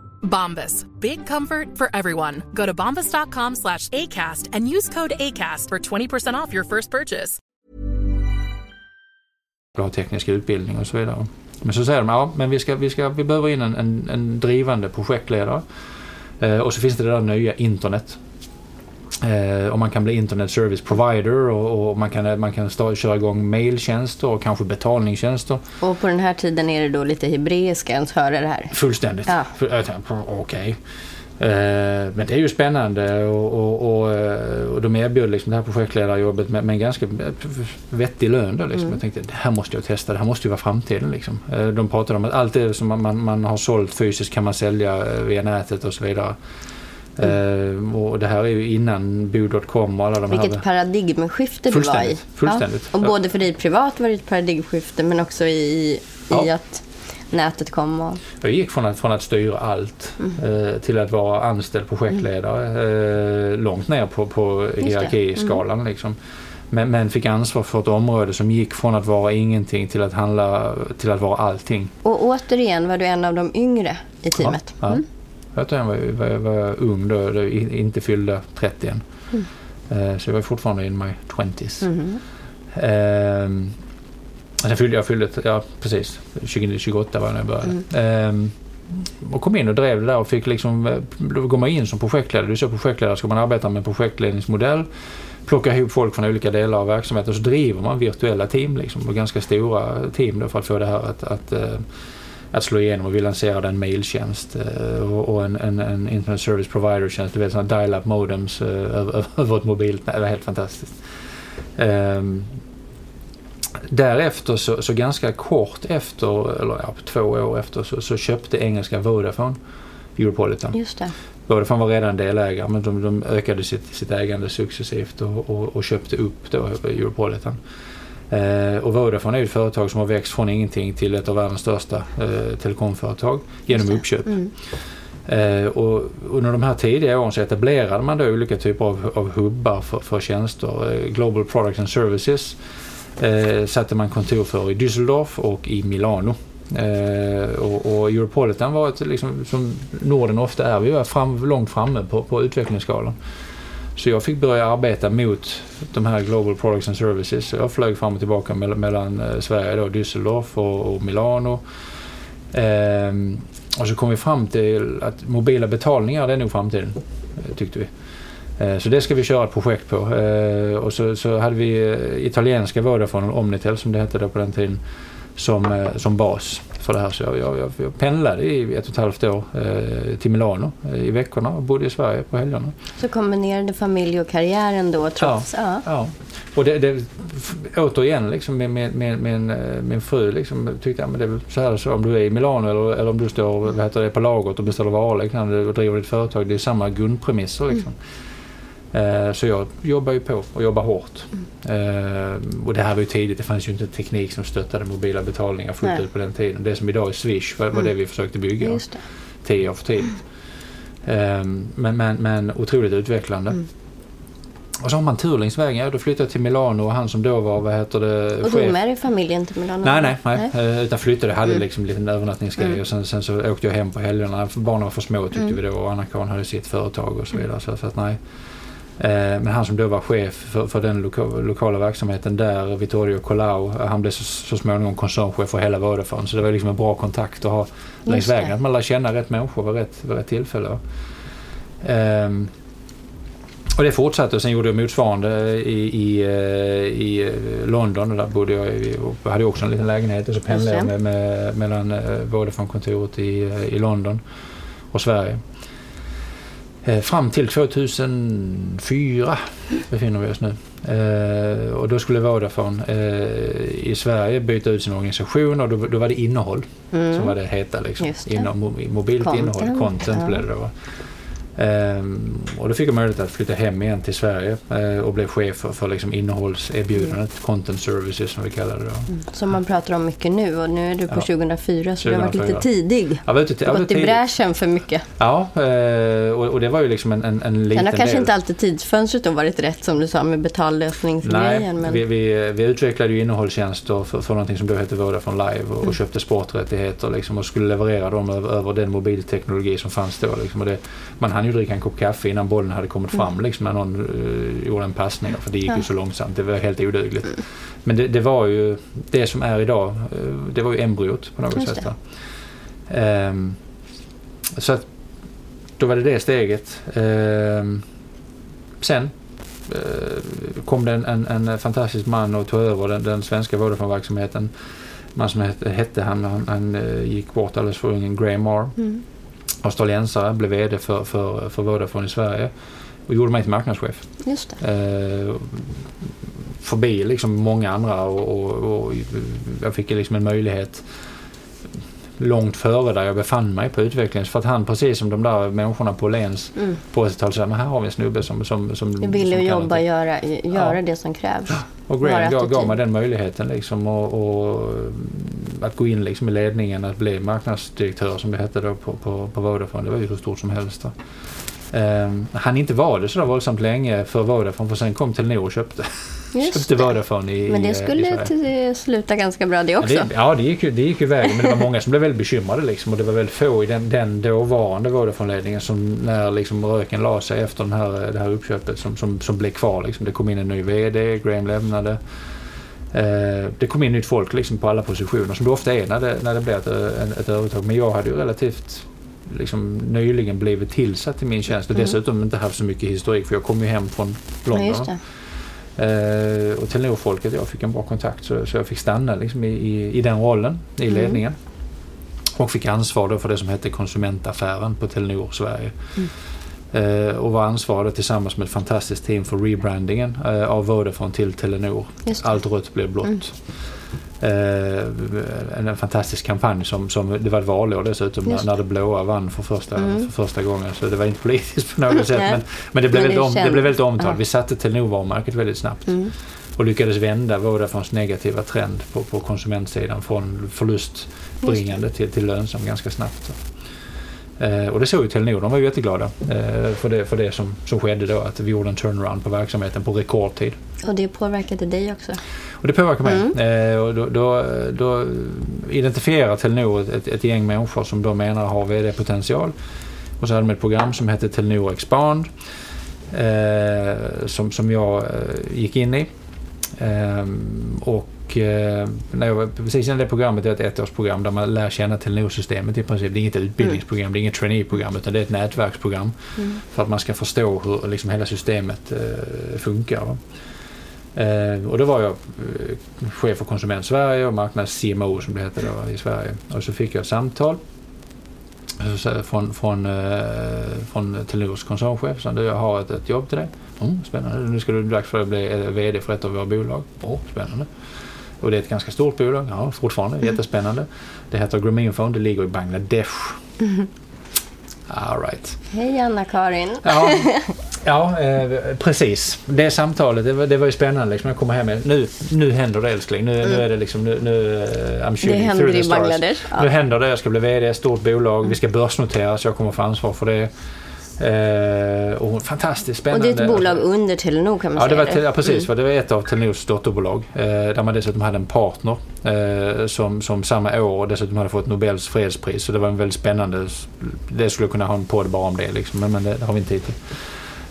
Bombas. Big comfort for everyone. Go to bombas.com slash ACAST and use code ACAST for 20% off your first purchase. Bra teknisk utbildning och så vidare. Men så säger de, ja men vi, ska, vi, ska, vi behöver in en, en, en drivande projektledare. Eh, och så finns det det där nya internet. Eh, och man kan bli internet service provider och, och man kan, man kan stå, köra igång mailtjänster och kanske betalningstjänster. Och på den här tiden är det då lite hebreiska ens höra det här. Fullständigt. Ja. Tänkte, okej. Eh, men det är ju spännande och, och, och, eh, och de erbjöd liksom det här projektledarjobbet med, med en ganska vettig lön. Då, liksom. Jag tänkte det här måste jag testa, det här måste ju vara framtiden. Liksom. Eh, de pratade om att allt det som man, man, man har sålt fysiskt kan man sälja eh, via nätet och så vidare. Eh, och det här är ju innan Bo.com och alla de här... Vilket paradigmskifte du var i. Fullständigt. Ja. Och både för dig privat var det ett paradigmskifte men också i, i Ja. att nätet kom. Och, Jag gick från att, från att styra allt eh, till att vara anställd projektledare eh, långt ner på, på hierarkiskalan. Liksom. Men, men fick ansvar för ett område som gick från att vara ingenting till att, handla, till att vara allting. och återigen var du en av de yngre i teamet. Ja, ja. Jag tror jag var, var, var ung då, inte fyllde 30 än. Eh, så jag var fortfarande in my 20s. Mhm. Ehm, jag fyllde, jag fyllde, ja precis, 20, 28 var jag när jag började. Ehm, och kom in och drev det där och fick liksom, eh, då går man in som projektledare. Du är så projektledare ska man arbeta med en projektledningsmodell. Plocka ihop folk från olika delar av verksamheten och så driver man virtuella team liksom, och ganska stora team då för att få det här att, att, eh, att slå igenom och vi lanserade en mailtjänst eh, och, en, en, en internet service provider-tjänst. Du vet sådana dial-up modems eh, över, över ett mobilt Det var helt fantastiskt. Ehm, därefter så, så ganska kort efter, eller ja, två år efter så, så köpte engelska Vodafone Europolitan. Just det. Vodafone var redan delägare men de, de ökade sitt, sitt ägande successivt och, och, och köpte upp då Europolitan. Eh, och Vodafone är ett företag som har växt från ingenting till ett av världens största eh, telekomföretag genom uppköp. Mm. Eh, och under de här tidiga åren så etablerade man då olika typer av, av hubbar för, för tjänster. Eh, Global Products and Services eh, satte man kontor för i Düsseldorf och i Milano. Eh, och, och Europolitan var ett, liksom, som Norden ofta är, vi var fram, långt framme på, på utvecklingsskalan. Så jag fick börja arbeta mot de här Global Products and Services. Så jag flög fram och tillbaka mellan, mellan Sverige, då, Düsseldorf och, och Milano. Ehm, och så kom vi fram till att mobila betalningar det är nog framtiden, eh, tyckte vi. Eh, så det ska vi köra ett projekt på. Och så, så hade vi italienska Vodafone, Omnitel som det hette då på den tiden, som, eh, som bas för det här. Så jag, jag, jag- pendlade i ett och ett halvt år eh, till Milano eh, i veckorna och bodde i Sverige på helgerna. Så kombinerade familj och karriären då trots... Ja. Ja. Och det, det, återigen liksom min, min, min, min, eh, fru liksom tyckte att det är så här så om du är i Milano eller, eller om du står vad heter det, på lagret och beställer varor liksom, och driver ditt företag. Det är samma grundpremisser liksom. Eh, Så jag jobbar ju på och jobbar hårt. Eh, Och det här var ju tidigt. Det fanns ju inte teknik som stöttade mobila betalningar fullt Nej. ut på den tiden. Det som idag är Swish var, var det vi försökte bygga. Tio år för tidigt. Eh, Men, men, men otroligt utvecklande. Mm. Och så har man tur längs vägen. Ja, då flyttade jag till Milano och han som då var, vad heter det, Och du med dig familjen till Milano? Nej, nej, nej. Eh, Utan flyttade, hade Mm. liksom en liten övernattningsgrej Mm. och sen, sen så åkte jag hem på helgerna. Barnen var för små tyckte Mm. vi då och Anna-Karin hade sitt företag och så vidare. Så, så att nej. Eh, Men han som då var chef för, för den loka, lokala verksamheten där, Vittorio Colau, eh, han blev så, så småningom koncernchef för hela Vodafone. Så det var liksom en bra kontakt att ha längs vägen. Att man lär känna rätt människor vid rätt, vid rätt tillfälle. Ehm, och det fortsatte och sen gjorde jag motsvarande i, i, eh, i London och där bodde jag i, och hade också en liten lägenhet och så pendlade jag med, med, mellan Vodafone-kontoret i, i London och Sverige. Eh, Fram till 2004 befinner vi oss nu. Eh, och då skulle Vodafone eh, i Sverige byta ut sin organisation och då, då var det innehåll Mm. som var det heta. Liksom. Det. Inom mobilt Content, innehåll, content ja. blev det då. Ehm, och då fick jag möjlighet att flytta hem igen till Sverige eh, och blev chef för, för liksom innehållserbjudandet, content services som vi kallar det då. Mm. Som man pratar om mycket nu och nu är du på Ja. 2004 så du har varit 2004. lite tidig. Var ute, Du har gått i bräschen för mycket. Ja, eh, och, och det var ju liksom en, en, en liten Sen har kanske del. inte alltid tidsfönstret då varit rätt som du sa med Nej, betallösningsgrejen. Men... vi, vi, vi utvecklade ju innehållstjänster för, för någonting som då hette Vodafone Live och, Mm. och köpte sporträttigheter liksom, och skulle leverera dem över, över den mobilteknologi som fanns då. Liksom, och det, man hann ju dricka en kopp kaffe innan bollen hade kommit fram liksom, när någon uh, gjorde en passning. För det gick Mm. Ja. ju så långsamt. Det var helt odugligt. Men det, det var ju det som är idag. eh, det var ju embryot på något Just sätt. Ehm, så att då var det det steget. Ehm, sen eh, kom det en, en, en fantastisk man och tog över den, den svenska Vodafone-verksamheten. En man som hette, hette han, han, han gick bort alldeles för ung, Graham Marr. Mm. Australiensare, blev VD för, för, för Vodafone i Sverige och gjorde mig till marknadschef. Just det. Eh, förbi liksom många andra och, och, och jag fick liksom en möjlighet långt före där jag befann mig på utvecklingen. För att han, precis som de där människorna på Lens Mm. på 80-talet, sa men här har vi en snubbe som... som, som Du ville som jobba, någonting." göra, göra Ja. det som krävs. Och Graham gav, gav mig den möjligheten liksom och, och att gå in liksom i ledningen, att bli marknadsdirektör som det hette då på, på, på Vodafone. Det var ju hur stort som helst. Då. Um, han inte var det så våldsamt länge för Vodafone för sen kom Telenor och köpte, Just köpte. Vodafone i Men i- det i skulle till, sluta ganska bra det Ja, också. det, ja, det gick, ju, det gick ju vägen men det var många som blev väldigt bekymrade liksom och det var väldigt få i den, den dåvarande Vodafone-ledningen som när liksom röken la sig efter den här, det här uppköpet som, som, som blev kvar. Liksom. Det kom in en ny VD, Graham lämnade. Eh, det kom in nytt folk liksom på alla positioner som det ofta är när det, när det blir ett, ett, ett övertag. Men jag hade ju relativt liksom, nyligen blivit tillsatt i min tjänst och Mm. dessutom inte haft så mycket historik för jag kom ju hem från Ja, London. det. Eh, och Telenor-folket, jag fick en bra kontakt så, så jag fick stanna liksom, i, i, i den rollen, i Mm. ledningen. Och fick ansvar då för det som hette konsumentaffären på Telenor Sverige. Mm. Eh, och var ansvarig tillsammans med ett fantastiskt team för rebrandingen eh, av Vodafone till Telenor. Allt rött blev blått. Mm. Eh, en, fantastisk kampanj som, som det var ett valår dessutom när, Just när det blåa vann för första, Mm. för första gången. Så det var inte politiskt på något sätt Nej. men, men det blev Men väldigt, det om, det kändes- blev väldigt omtalat. ja. Vi satte Telenor-varumärket väldigt snabbt Mm. och lyckades vända Vodafones negativa trend på, på konsumentsidan från förlustbringande till, till lönsam ganska snabbt. Eh, och det såg ju Telenor, de var ju jätteglada eh, för det, för det som, som skedde då, att vi gjorde en turnaround på verksamheten på rekordtid. Och det påverkade dig också. Och det påverkar mig. Mm. Eh, och då, då, då identifierar Telenor ett, ett gäng människor som de menar har VD-potential. Och så hade de ett program som hette Telenor Expand. Eh, som, som jag eh, gick in i. Ehm, och eh, när jag var, precis innan det programmet är ett ettårsprogram där man lär känna Telenor-systemet i princip. Det är inget utbildningsprogram, det är inget traineeprogram utan det är ett nätverksprogram. För att man ska förstå hur liksom, hela systemet eh, funkar. va. Eh, och då var jag eh, chef för Konsument Sverige och marknads CMO som det hette då i Sverige. Och så fick jag ett samtal från, från, från Telenors koncernchef. Så du, jag har ett, ett jobb till dig. Mm, spännande. Nu ska du dags för att bli eh, VD för ett av våra bolag. Åh, spännande. Och det är ett ganska stort bolag. Ja, fortfarande. Jättespännande. Det heter Grameenphone. Det ligger i Bangladesh. All right. Hej Anna-Karin. Ja, ja eh, precis. Det samtalet, det var, det var ju spännande. Liksom. Jag kommer hem med, nu, nu händer det älskling. Nu, nu är det liksom, nu, nu eh, I'm shooting händer i. Bangladesh, ja. Nu händer det. Jag ska bli VD ett stort bolag. Vi ska börsnoteras. Jag kommer få ansvar för det. Eh, och fantastiskt Och spännande. det är ett bolag under Telenor kan man Ja, det säga. var, te- ja, precis. Mm. Det var ett av Telenors dotterbolag. Eh, där man dessutom hade en partner eh, som, som samma år dessutom hade fått Nobels fredspris. Så det var en väldigt spännande... Det skulle kunna ha en podd bara om det liksom, men, men det har vi inte tid till.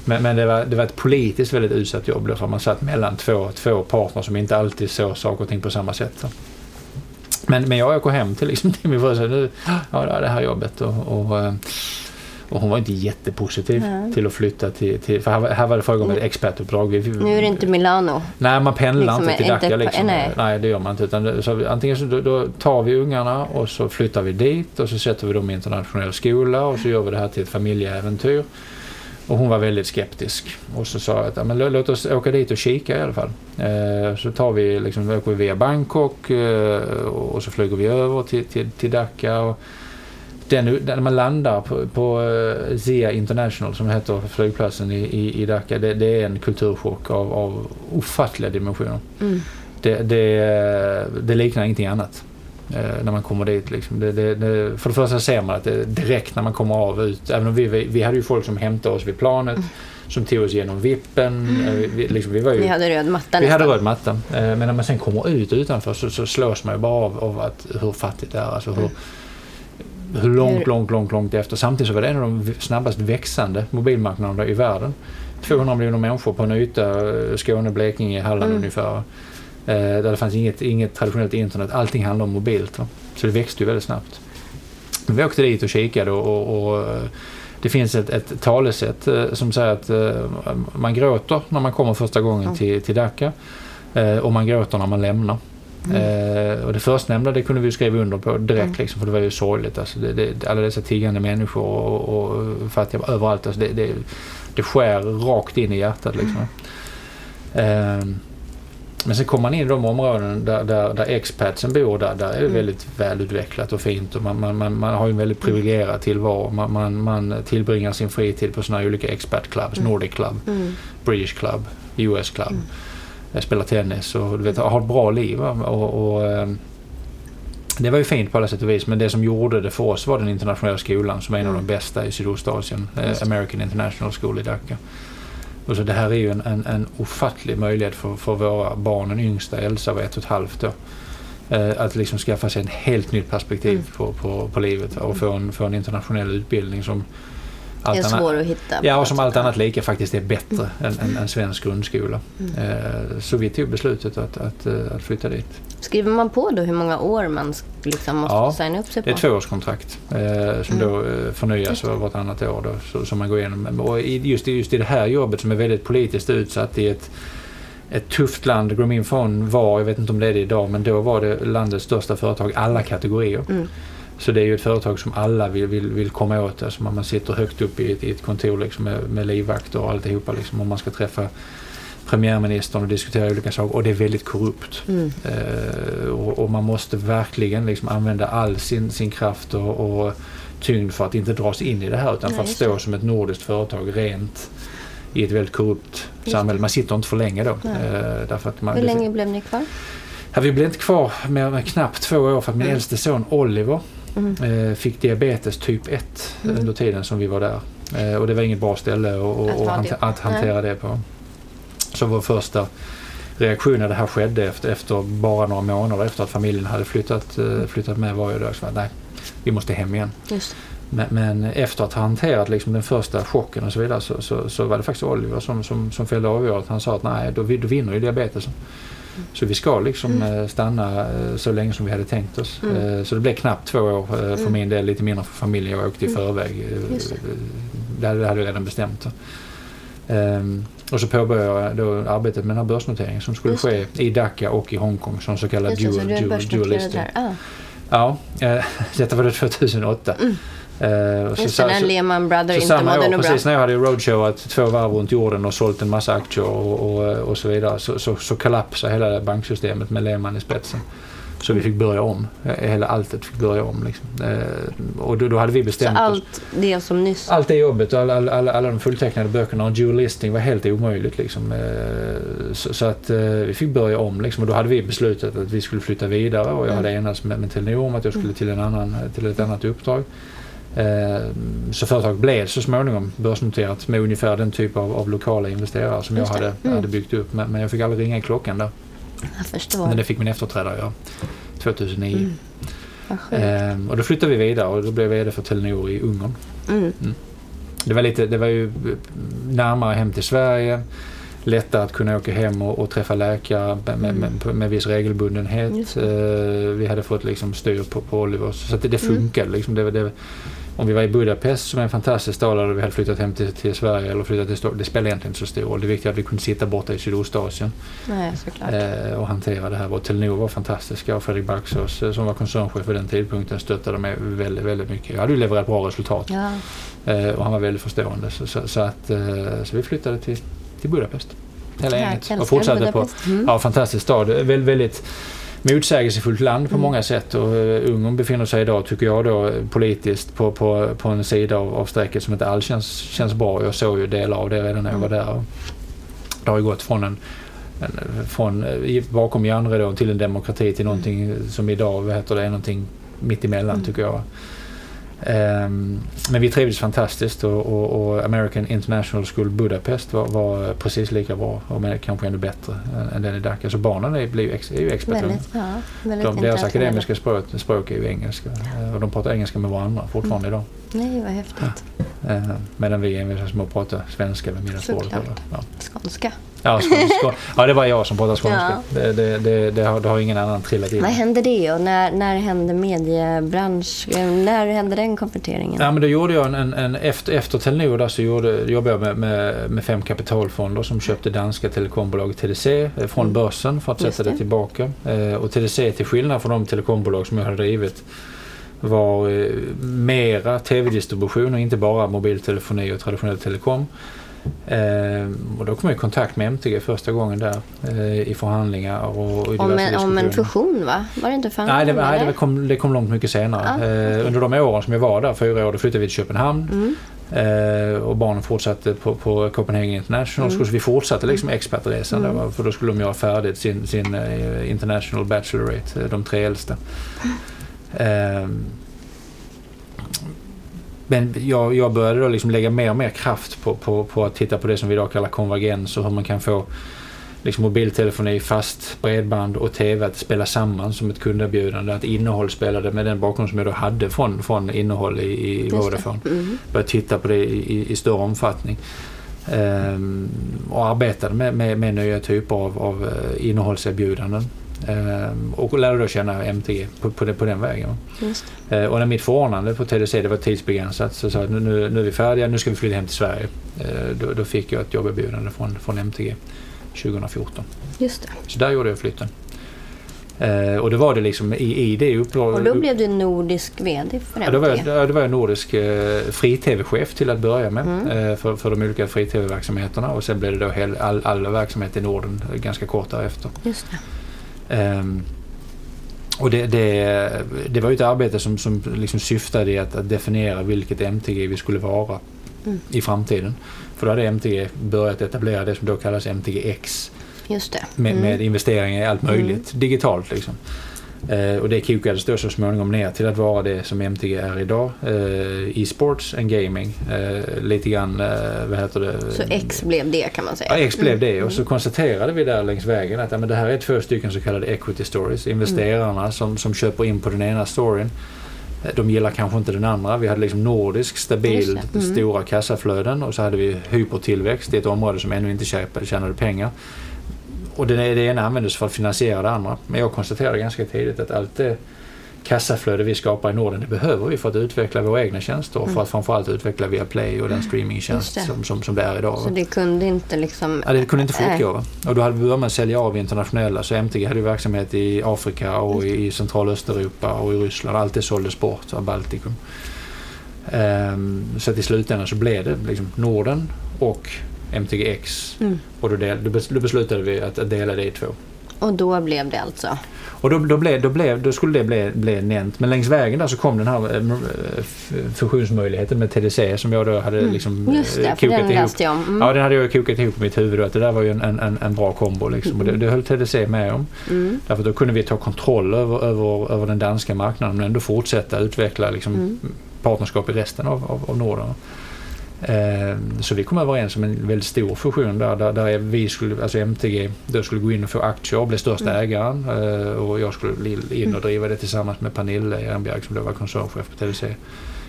Men, men det, var, det var ett politiskt väldigt utsatt jobb då, för man satt mellan två, två partner som inte alltid såg saker och ting på samma sätt. Så. Men, men jag åker hem till, liksom, till min fru och säger nu, ja det det här jobbet och, och eh, och hon var inte jättepositiv Nej. till att flytta till, till för här, var- här var det fråga om ett expertuppdrag. Vi- Nu är det inte Milano. Nej, man pendlar Liksom, inte till Dhaka. Liksom. nej. Nej. det gör man inte. Utan så antingen så då, då tar vi ungarna och så flyttar vi dit och så sätter vi dem i internationell skola och så gör vi det här till ett familjeäventyr. Och hon var väldigt skeptisk. Och så sa jag att ja, men lå- låt oss åka dit och kika i alla fall. Eh, så tar vi, liksom, åker vi via Bangkok eh, och så flyger vi över till, till, till Dhaka. Och den, när man landar på, på eh, Zia International som heter flygplatsen i, i, i Dhaka, det, det är en kulturchock av, av ofattliga dimensioner. Mm. Det, det, det liknar ingenting annat. Eh, när man kommer dit. Liksom. Det, det, det, för det första ser man att det direkt när man kommer av ut, även om vi, vi, vi hade ju folk som hämtade oss vid planet, som tog oss genom vippen. Eh, vi, liksom, vi var ju, Ni hade röd matta vi hade röd matta. Men när man sen kommer ut utanför så, så slås man ju bara av, av att, hur fattigt det är. Alltså hur, hur långt, långt, långt, långt efter. Samtidigt så var det en av de snabbast växande mobilmarknaderna i världen. 200 miljoner människor på en yta, eh, Skåne, Blekinge, Halland Mm. ungefär. Eh, Där det fanns inget, inget traditionellt internet. Allting handlade om mobilt. Va? Så det växte ju väldigt snabbt. Vi åkte dit och kikade och, och, och eh, det finns ett, ett talesätt som säger att man gråter när man kommer första gången till, till Dhaka och man gråter när man lämnar. Eh, och det förstnämnda det kunde vi skriva under på direkt Mm. liksom, för det var ju sorgligt. Alltså, det, det, alla dessa tiggande människor och, och fattiga överallt. Alltså, det, det, det skär rakt in i hjärtat liksom. Eh, men sen kommer man in i de områden där, där, där expatsen bor, där, där är det Mm. väldigt välutvecklat och fint och man, man, man, man har ju en väldigt privilegierad tillvaro. Man, man, man tillbringar sin fritid på sådana olika expat clubs, Nordic Club, Mm. British Club, US Club. Jag spelar tennis och du vet, har ett bra liv. Och, och, ehm, det var ju fint på alla sätt och vis men det som gjorde det för oss var den internationella skolan som är en av de bästa i Sydostasien. Eh, Just. American International School i Dhaka. Och så det här är ju en, en, en ofattlig möjlighet för, för våra barn. Den yngsta, Elsa, var ett och ett halvt då. Eh, att liksom skaffa sig en helt nytt perspektiv Mm. på, på, på livet och få en, få en internationell utbildning som Är allt annat- svår att hitta. Ja, och som allt annat lika faktiskt är bättre än, än, än svensk grundskola. Mm. Eh, Så vi tog beslutet att, att, eh, att flytta dit. Skriver man på då hur många år man liksom måste Ja, signa upp sig på? Det är ett tvåårskontrakt eh, som Mm. då eh, förnyas vartannat år. Då, så, som man går igenom. Och just, just i det här jobbet som är väldigt politiskt utsatt i ett, ett tufft land. Grameenphone var, jag vet inte om det är det idag, men då var det landets största företag alla kategorier. Mm. Så det är ju ett företag som alla vill, vill, vill komma åt. Alltså man man sitter högt upp i ett, i ett kontor liksom med, med livvakter och alltihopa. Liksom, om man ska träffa premiärministern och diskutera olika saker. Och det är väldigt korrupt. Mm. Eh, och, och man måste verkligen liksom använda all sin, sin kraft och, och tyngd för att inte dras in i det här utan Nej, för att just stå som ett nordiskt företag rent i ett väldigt korrupt det. samhälle. Man sitter inte för länge då. Eh, därför att man, Hur länge blev ni kvar? Ja, vi blev inte kvar mer än knappt två år för att min Mm. äldste son Oliver Mm. fick diabetes typ 1 Mm. under tiden som vi var där. Eh, och det var inget bra ställe att, Att att, ha att, hantera det på. Så vår första reaktion när det här skedde efter, efter bara några månader efter att familjen hade flyttat, eh, flyttat med var ju då att nej, vi måste hem igen. Men, men efter att ha hanterat liksom den första chocken och så vidare så, så, så var det faktiskt Oliver som, som, som fällde avgörandet. Han sa att nej, då, då vinner ju diabetesen. Så vi ska liksom eh, stanna eh, så länge som vi hade tänkt oss. Eh, Så det blev knappt två år för min del, lite mindre för familjen. Jag åkte i förväg. eh, Just det. Det hade, jag redan bestämt. Ehm, och så påbörjade jag då arbetet med den här börsnoteringen som skulle ske i Dhaka och i Hongkong som så kallad dual, dual, dual listing. Ah, Ja, detta var det 2008. Eh, och Mm. det, när Lehman Brothers så inte mådde år, precis när jag hade roadshowat två varv runt jorden och sålt en massa aktier och, och, och så vidare så, så, så kollapsade hela banksystemet med Lehman i spetsen. Så vi fick börja om. Hela alltet fick börja om. Liksom. Eh, och då, då hade vi Så bestämt oss. allt det som nyss... Allt det jobbet och alla, alla, alla, alla de fulltecknade böckerna och dual listing var helt omöjligt. Liksom. Eh, Så, så att eh, vi fick börja om. Liksom. Och då hade vi beslutat att vi skulle flytta vidare och jag hade enats med, med Telenor om att jag skulle till, en annan, till ett annat uppdrag. Eh, Så företaget blev så småningom börsnoterat med ungefär den typ av, av lokala investerare som jag hade, Mm. hade byggt upp. Men, men jag fick aldrig ringa i klockan där. Jag förstår. Men det fick min efterträdare göra 2009. Mm. Vad sjukt. Eh, Och då flyttade vi vidare och då blev jag VD för Telenor i Ungern. Mm. Det var, lite, det var ju närmare hem till Sverige. Lättare att kunna åka hem och, och träffa läkare med, med, med, med viss regelbundenhet. Eh, vi hade fått liksom styr på, på Oliver. Så det, det Mm. funkade. Liksom. Det, det, om vi var i Budapest som är en fantastisk stad eller vi hade flyttat hem till, till Sverige eller flyttat till Stockholm. Det spelar egentligen inte så stor roll. Det viktiga är att vi kunde sitta borta i Sydostasien Nej, eh, och hantera det här. Och Telenor var fantastiska och Fredrik Backås eh, som var koncernchef vid den tidpunkten stöttade mig väldigt, väldigt mycket. Jag hade ju levererat bra resultat. Ja. Eh, och han var väldigt förstående. Så, så, så, att, eh, så vi flyttade till, till Budapest. Hela Ja, gänget. Och fortsatte på. Budapest. Mm. Ja, fantastisk stad. Väldigt, väldigt motsägelsefullt land på Mm. många sätt. Och uh, Ungern befinner sig idag, tycker jag då, eh, politiskt på, på, på en sida av, av strecket som inte alls känns, känns bra. Jag såg ju delar av det redan när jag var där. Och det har ju gått från en från eh, bakom järnridån till en demokrati till någonting som idag heter det, är någonting mitt emellan Mm. tycker jag. Ehm, men vi trivdes fantastiskt och, och, och American International School Budapest var, var precis lika bra och kanske ännu bättre än, den i Dhaka. Så barnen är, blir ju ex, är ju expertunga. De, deras akademiska språk, språk är ju engelska eh, och de pratar engelska med varandra fortfarande idag. Nej, vad häftigt. Eh, medan vi envisas med att prata svenska vid middagsbordet. Ja. Skånska. Ja, skånska. ja, det var jag som pratade skånska. Ja. Det, det, det, det, har, det har ingen annan trillat in. Vad hände det och när, när hände mediebransch... eh, När hände den konverteringen? Ja, men då gjorde jag en, en, en efter, efter Telenor där så gjorde, jobbade jag med, med, med fem kapitalfonder som köpte danska telekombolaget TDC eh, från Mm. börsen för att Just sätta det det. tillbaka. Eh, och TDC till skillnad från de telekombolag som jag hade drivit var eh, mera tv-distribution och inte bara mobiltelefoni och traditionell telekom. Eh, och då kom jag i kontakt med MTG första gången där eh, i förhandlingar och, och i om, en, om en fusion, va? Var det inte förhandlingar? Nej, det, nej det, kom, det kom långt mycket senare. Ah, eh, under de åren som jag var där, fyra år, då flyttade vi till Köpenhamn. Mm. Eh, och barnen fortsatte på, på Copenhagen International. Mm. Så vi fortsatte liksom expatresan Mm. där, va, för då skulle de göra färdigt sin, sin eh, International Bachelorate, de tre äldsta. Eh, men jag, jag började då liksom lägga mer och mer kraft på, på, på att titta på det som vi idag kallar konvergens och hur man kan få liksom mobiltelefoni, fast bredband och TV att spela samman som ett kunderbjudande. Att innehåll spelade med den bakgrund som jag då hade från, från innehåll i, i. Vodafone. Mm. Började titta på det i, i, i större omfattning. Ehm, och arbetade med, med, med nya typer av, av eh, innehållserbjudanden. Ehm, och lärde då känna MTG på, på, på den vägen. Just Eh, och när mitt förordnande på TDC det var tidsbegränsat så sa jag att nu, nu, nu är vi färdiga, nu ska vi flytta hem till Sverige. Eh, då, då fick jag ett jobberbjudande från, från MTG 2014. Just det. Så där gjorde jag flytten. Eh, och då var det liksom i, i det uppdraget. Och då blev du nordisk VD för Ja, då var, jag, MTG. ja, då var jag nordisk eh, fri-tv-chef till att börja med Mm. eh, för, för de olika fri-tv-verksamheterna och sen blev det då hel, all, all verksamhet i Norden ganska kort därefter. Just det. Ehm, och det, det, det var ju ett arbete som, som liksom syftade i att, att definiera vilket MTG vi skulle vara Mm. i framtiden. För då hade MTG börjat etablera det som då kallas MTGX Just det. med, Mm. med investeringar i allt möjligt digitalt. Liksom. Eh, och det kokades då så småningom ner till att vara det som MTG är idag. Eh, E-sports and gaming. Eh, lite grann, eh, vad heter det? Så X blev det kan man säga. Ja, X blev det Mm. och så konstaterade vi där längs vägen att ja, men det här är två stycken så kallade equity stories. Investerarna som, som köper in på den ena storyn Eh, De gillar kanske inte den andra. Vi hade liksom nordisk, stabil, det. Mm. stora kassaflöden och så hade vi hypertillväxt i ett område som ännu inte tjänade pengar. Och det, det ena användes för att finansiera det andra. Men jag konstaterade ganska tidigt att allt det kassaflöde vi skapar i Norden, det behöver vi för att utveckla våra egna tjänster och för att framförallt utveckla Viaplay och den streamingtjänst Mm. Det. som, som, som det är idag. Så det kunde inte liksom... Ja, det kunde inte fortgå. Va? Och då hade vi börjat med att sälja av internationella. Så MTG hade ju verksamhet i Afrika och i central och Östeuropa och i Ryssland. Allt det såldes bort av Baltikum. Ehm, så att i slutändan så blev det liksom Norden och MTGX. Mm. Och då, del, då bes- då beslutade vi att, att dela det i två. Och då blev det alltså. Och då, då, blev, då, blev, då skulle det bli, bli nämnt. Men längs vägen där så kom den här eh, f- fusionsmöjligheten med TDC som jag då hade liksom Mm. Just det, eh, för den ihop. jag om. Mm. Ja, den hade jag kokat ihop i mitt huvud. Att det där var ju en, en, en bra kombo. Liksom. Och det, det höll TDC med om. Mm. Därför då kunde vi ta kontroll över, över, över den danska marknaden men ändå fortsätta utveckla liksom, Mm. partnerskap i resten av, av, av Norden. Eh, så vi kom överens om en väldigt stor fusion där, där, där vi skulle, alltså MTG då skulle gå in och få aktier och bli största Mm. ägaren eh, och jag skulle in och driva det tillsammans med Pernille Ehrenbjerg som då var koncernchef på TDC. Det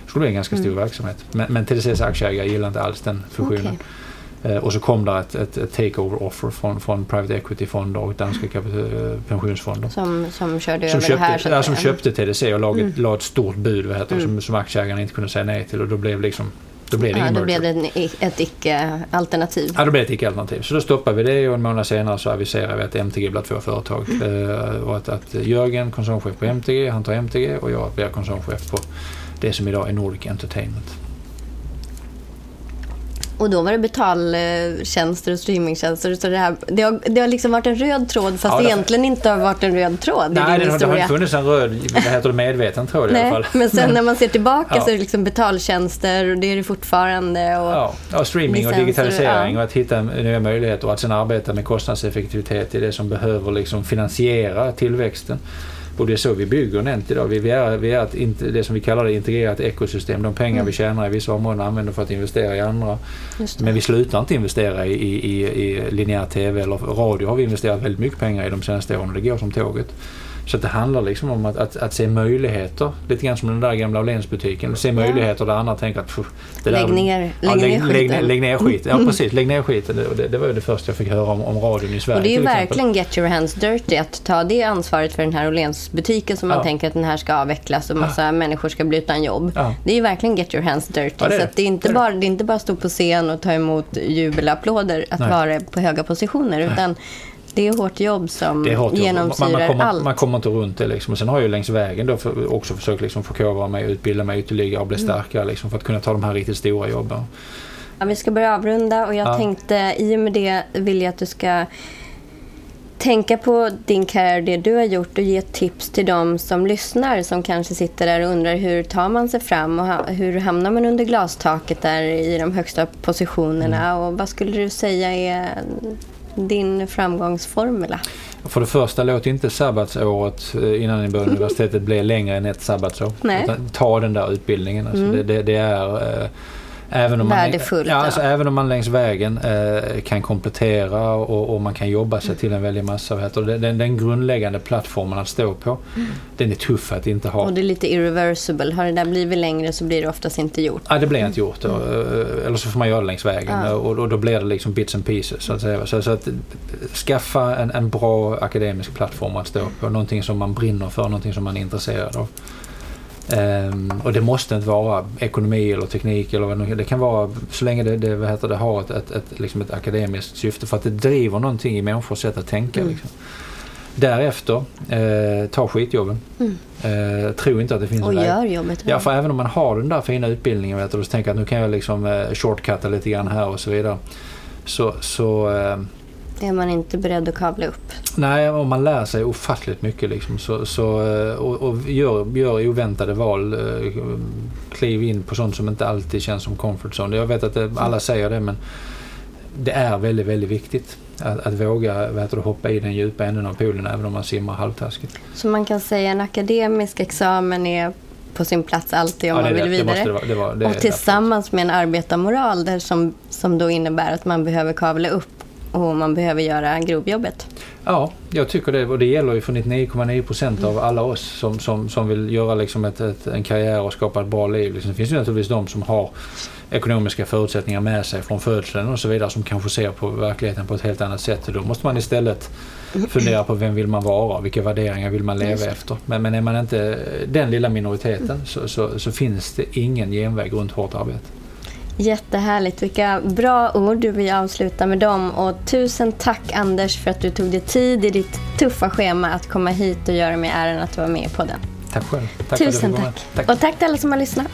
skulle bli en ganska stor Mm. verksamhet. Men, men TDCs aktieägare gillade inte alls den fusionen. Okej. Eh, och så kom där ett, ett, ett takeover offer från, från private equity-fonder och danska eh, pensionsfonder. Som, som körde Som över köpte, det här. så ja, som köpte TDC och lag, Mm. la ett stort bud vad heter det, Mm. som, som aktieägarna inte kunde säga nej till och då blev, liksom, då blev det Ja, då blev det ett icke-alternativ. Ja, då blev det ett icke-alternativ. Så då stoppade vi det och en månad senare så aviserade vi att MTG blir två företag. Mm. Eh, och att, att Jörgen, koncernchef på MTG, han tar MTG och jag blir koncernchef på det som idag är Nordic Entertainment. Och då var det betaltjänster och streamingtjänster. Så det, här, det, har, det har liksom varit en röd tråd fast Ja, det egentligen inte har varit en röd tråd i Nej, din det har, det har historia. inte funnits en röd, vad heter det, medveten tråd i alla Nej, fall. men sen när man ser tillbaka Ja. så är det liksom betaltjänster och det är det fortfarande. Och, Ja, ja, streaming och digitalisering ja. och att hitta nya möjligheter och att sen arbeta med kostnadseffektivitet i det som behöver liksom finansiera tillväxten. Och det är så vi bygger Nent idag. Vi, vi är, vi är ett, det som vi kallar det integrerat ekosystem. De pengar vi tjänar i vissa områden använder för att investera i andra. Men vi slutar inte investera i, i, i, i linjär TV eller radio har vi investerat väldigt mycket pengar i de senaste åren och det går som tåget. Så det handlar liksom om att, att, att se möjligheter. Lite grann som den där gamla Åhlénsbutiken. Se möjligheter där andra tänker att "Pff, det där, Lägg ner- ja, lägg ner lägg, lägg, skiten." Mm. lägg ner skiten. Ja precis, lägg ner skiten. Det, det, var ju det första jag fick höra om, om radion i Sverige Och det är ju verkligen get your hands dirty att ta det ansvaret för den här Åhlénsbutiken som man Ja. tänker att den här ska avvecklas och massa människor ska bli utan jobb. Ja. Det är ju verkligen get your hands dirty. Ja, det är så det. är inte bara, det är inte bara att stå på scen och ta emot jubelapplåder att Nej. vara på höga positioner utan det är hårt jobb som Det hårt jobb. genomsyrar man, man, kommer, allt. man kommer inte runt det. Liksom. Och sen har jag ju längs vägen då för, också försökt liksom förkovra mig, utbilda mig ytterligare och bli Mm. starkare liksom, för att kunna ta de här riktigt stora jobben. Ja, vi ska börja avrunda och jag Ja. tänkte i och med det vill jag att du ska tänka på din karriär, det du har gjort och ge tips till dem som lyssnar som kanske sitter där och undrar hur tar man sig fram och hur hamnar man under glastaket där i de högsta positionerna Mm. och vad skulle du säga är din framgångsformula? För det första, låt inte sabbatsåret eh, innan ni börjar universitetet bli längre än ett sabbatsår. Utan ta den där utbildningen. Alltså, Mm. det, det, det är... Även om, man, Värdefullt, ja, ja. alltså, även om man längs vägen eh, kan komplettera och, och man kan jobba sig till en väldig massa. Heter det, den, den grundläggande plattformen att stå på, den är tuff att inte ha. Mm. Och det är lite irreversible. Har det där blivit längre så blir det oftast inte gjort. Ja, det blir inte gjort. Då. Eh, Eller så får man göra det längs vägen. Ja. Och, och då blir det liksom bits and pieces. Så att, säga. Så, så att eh, skaffa en, en bra akademisk plattform att stå på. Någonting som man brinner för, någonting som man är intresserad av. Ehm, och det måste inte vara ekonomi eller teknik eller vad det kan vara så länge det, det, vad heter det har ett, ett, ett, liksom ett akademiskt syfte. För att det driver någonting i människors sätt att tänka. Mm. Liksom. Därefter, eh, ta skitjobben. Eh, tro inte att det finns Mm. Och en väg. gör jobbet. Ja, för även om man har den där fina utbildningen vet du, och så tänker att nu kan jag liksom eh, shortcutta lite grann här och så vidare. Så, så eh, Är man inte beredd att kavla upp. nej, om man lär sig ofattligt mycket liksom, så, så, eh, och, och gör, gör oväntade val. Eh, kliv in på sånt som inte alltid känns som comfort zone. Jag vet att det, alla säger det men det är väldigt, väldigt viktigt att, att våga vet du, hoppa i den djupa änden av poolen även om man simmar halvtaskigt. Så man kan säga en akademisk examen är på sin plats alltid om Ja, man det- vill det vidare. måste det vara- det var- det och tillsammans med en arbetarmoral där som, som då innebär att man behöver kavla upp och man behöver göra grovjobbet. Ja, jag tycker det. Och det gäller ju för 99,9 procent av alla oss som, som, som vill göra liksom ett, ett, en karriär och skapa ett bra liv. Liksom, det finns ju naturligtvis de som har ekonomiska förutsättningar med sig från födseln och så vidare som kanske ser på verkligheten på ett helt annat sätt. Och då måste man istället fundera på vem vill man vara? Vilka värderingar vill man leva efter? Men, men är man inte den lilla minoriteten så, så, så finns det ingen genväg runt hårt arbete. Jättehärligt. Vilka bra ord. Du vill avsluta med dem. Och tusen tack Anders för att du tog dig tid i ditt tuffa schema att komma hit och göra mig äran att vara med på den. Tack själv. Tack Tusen tack. med. Och tack till alla som har lyssnat.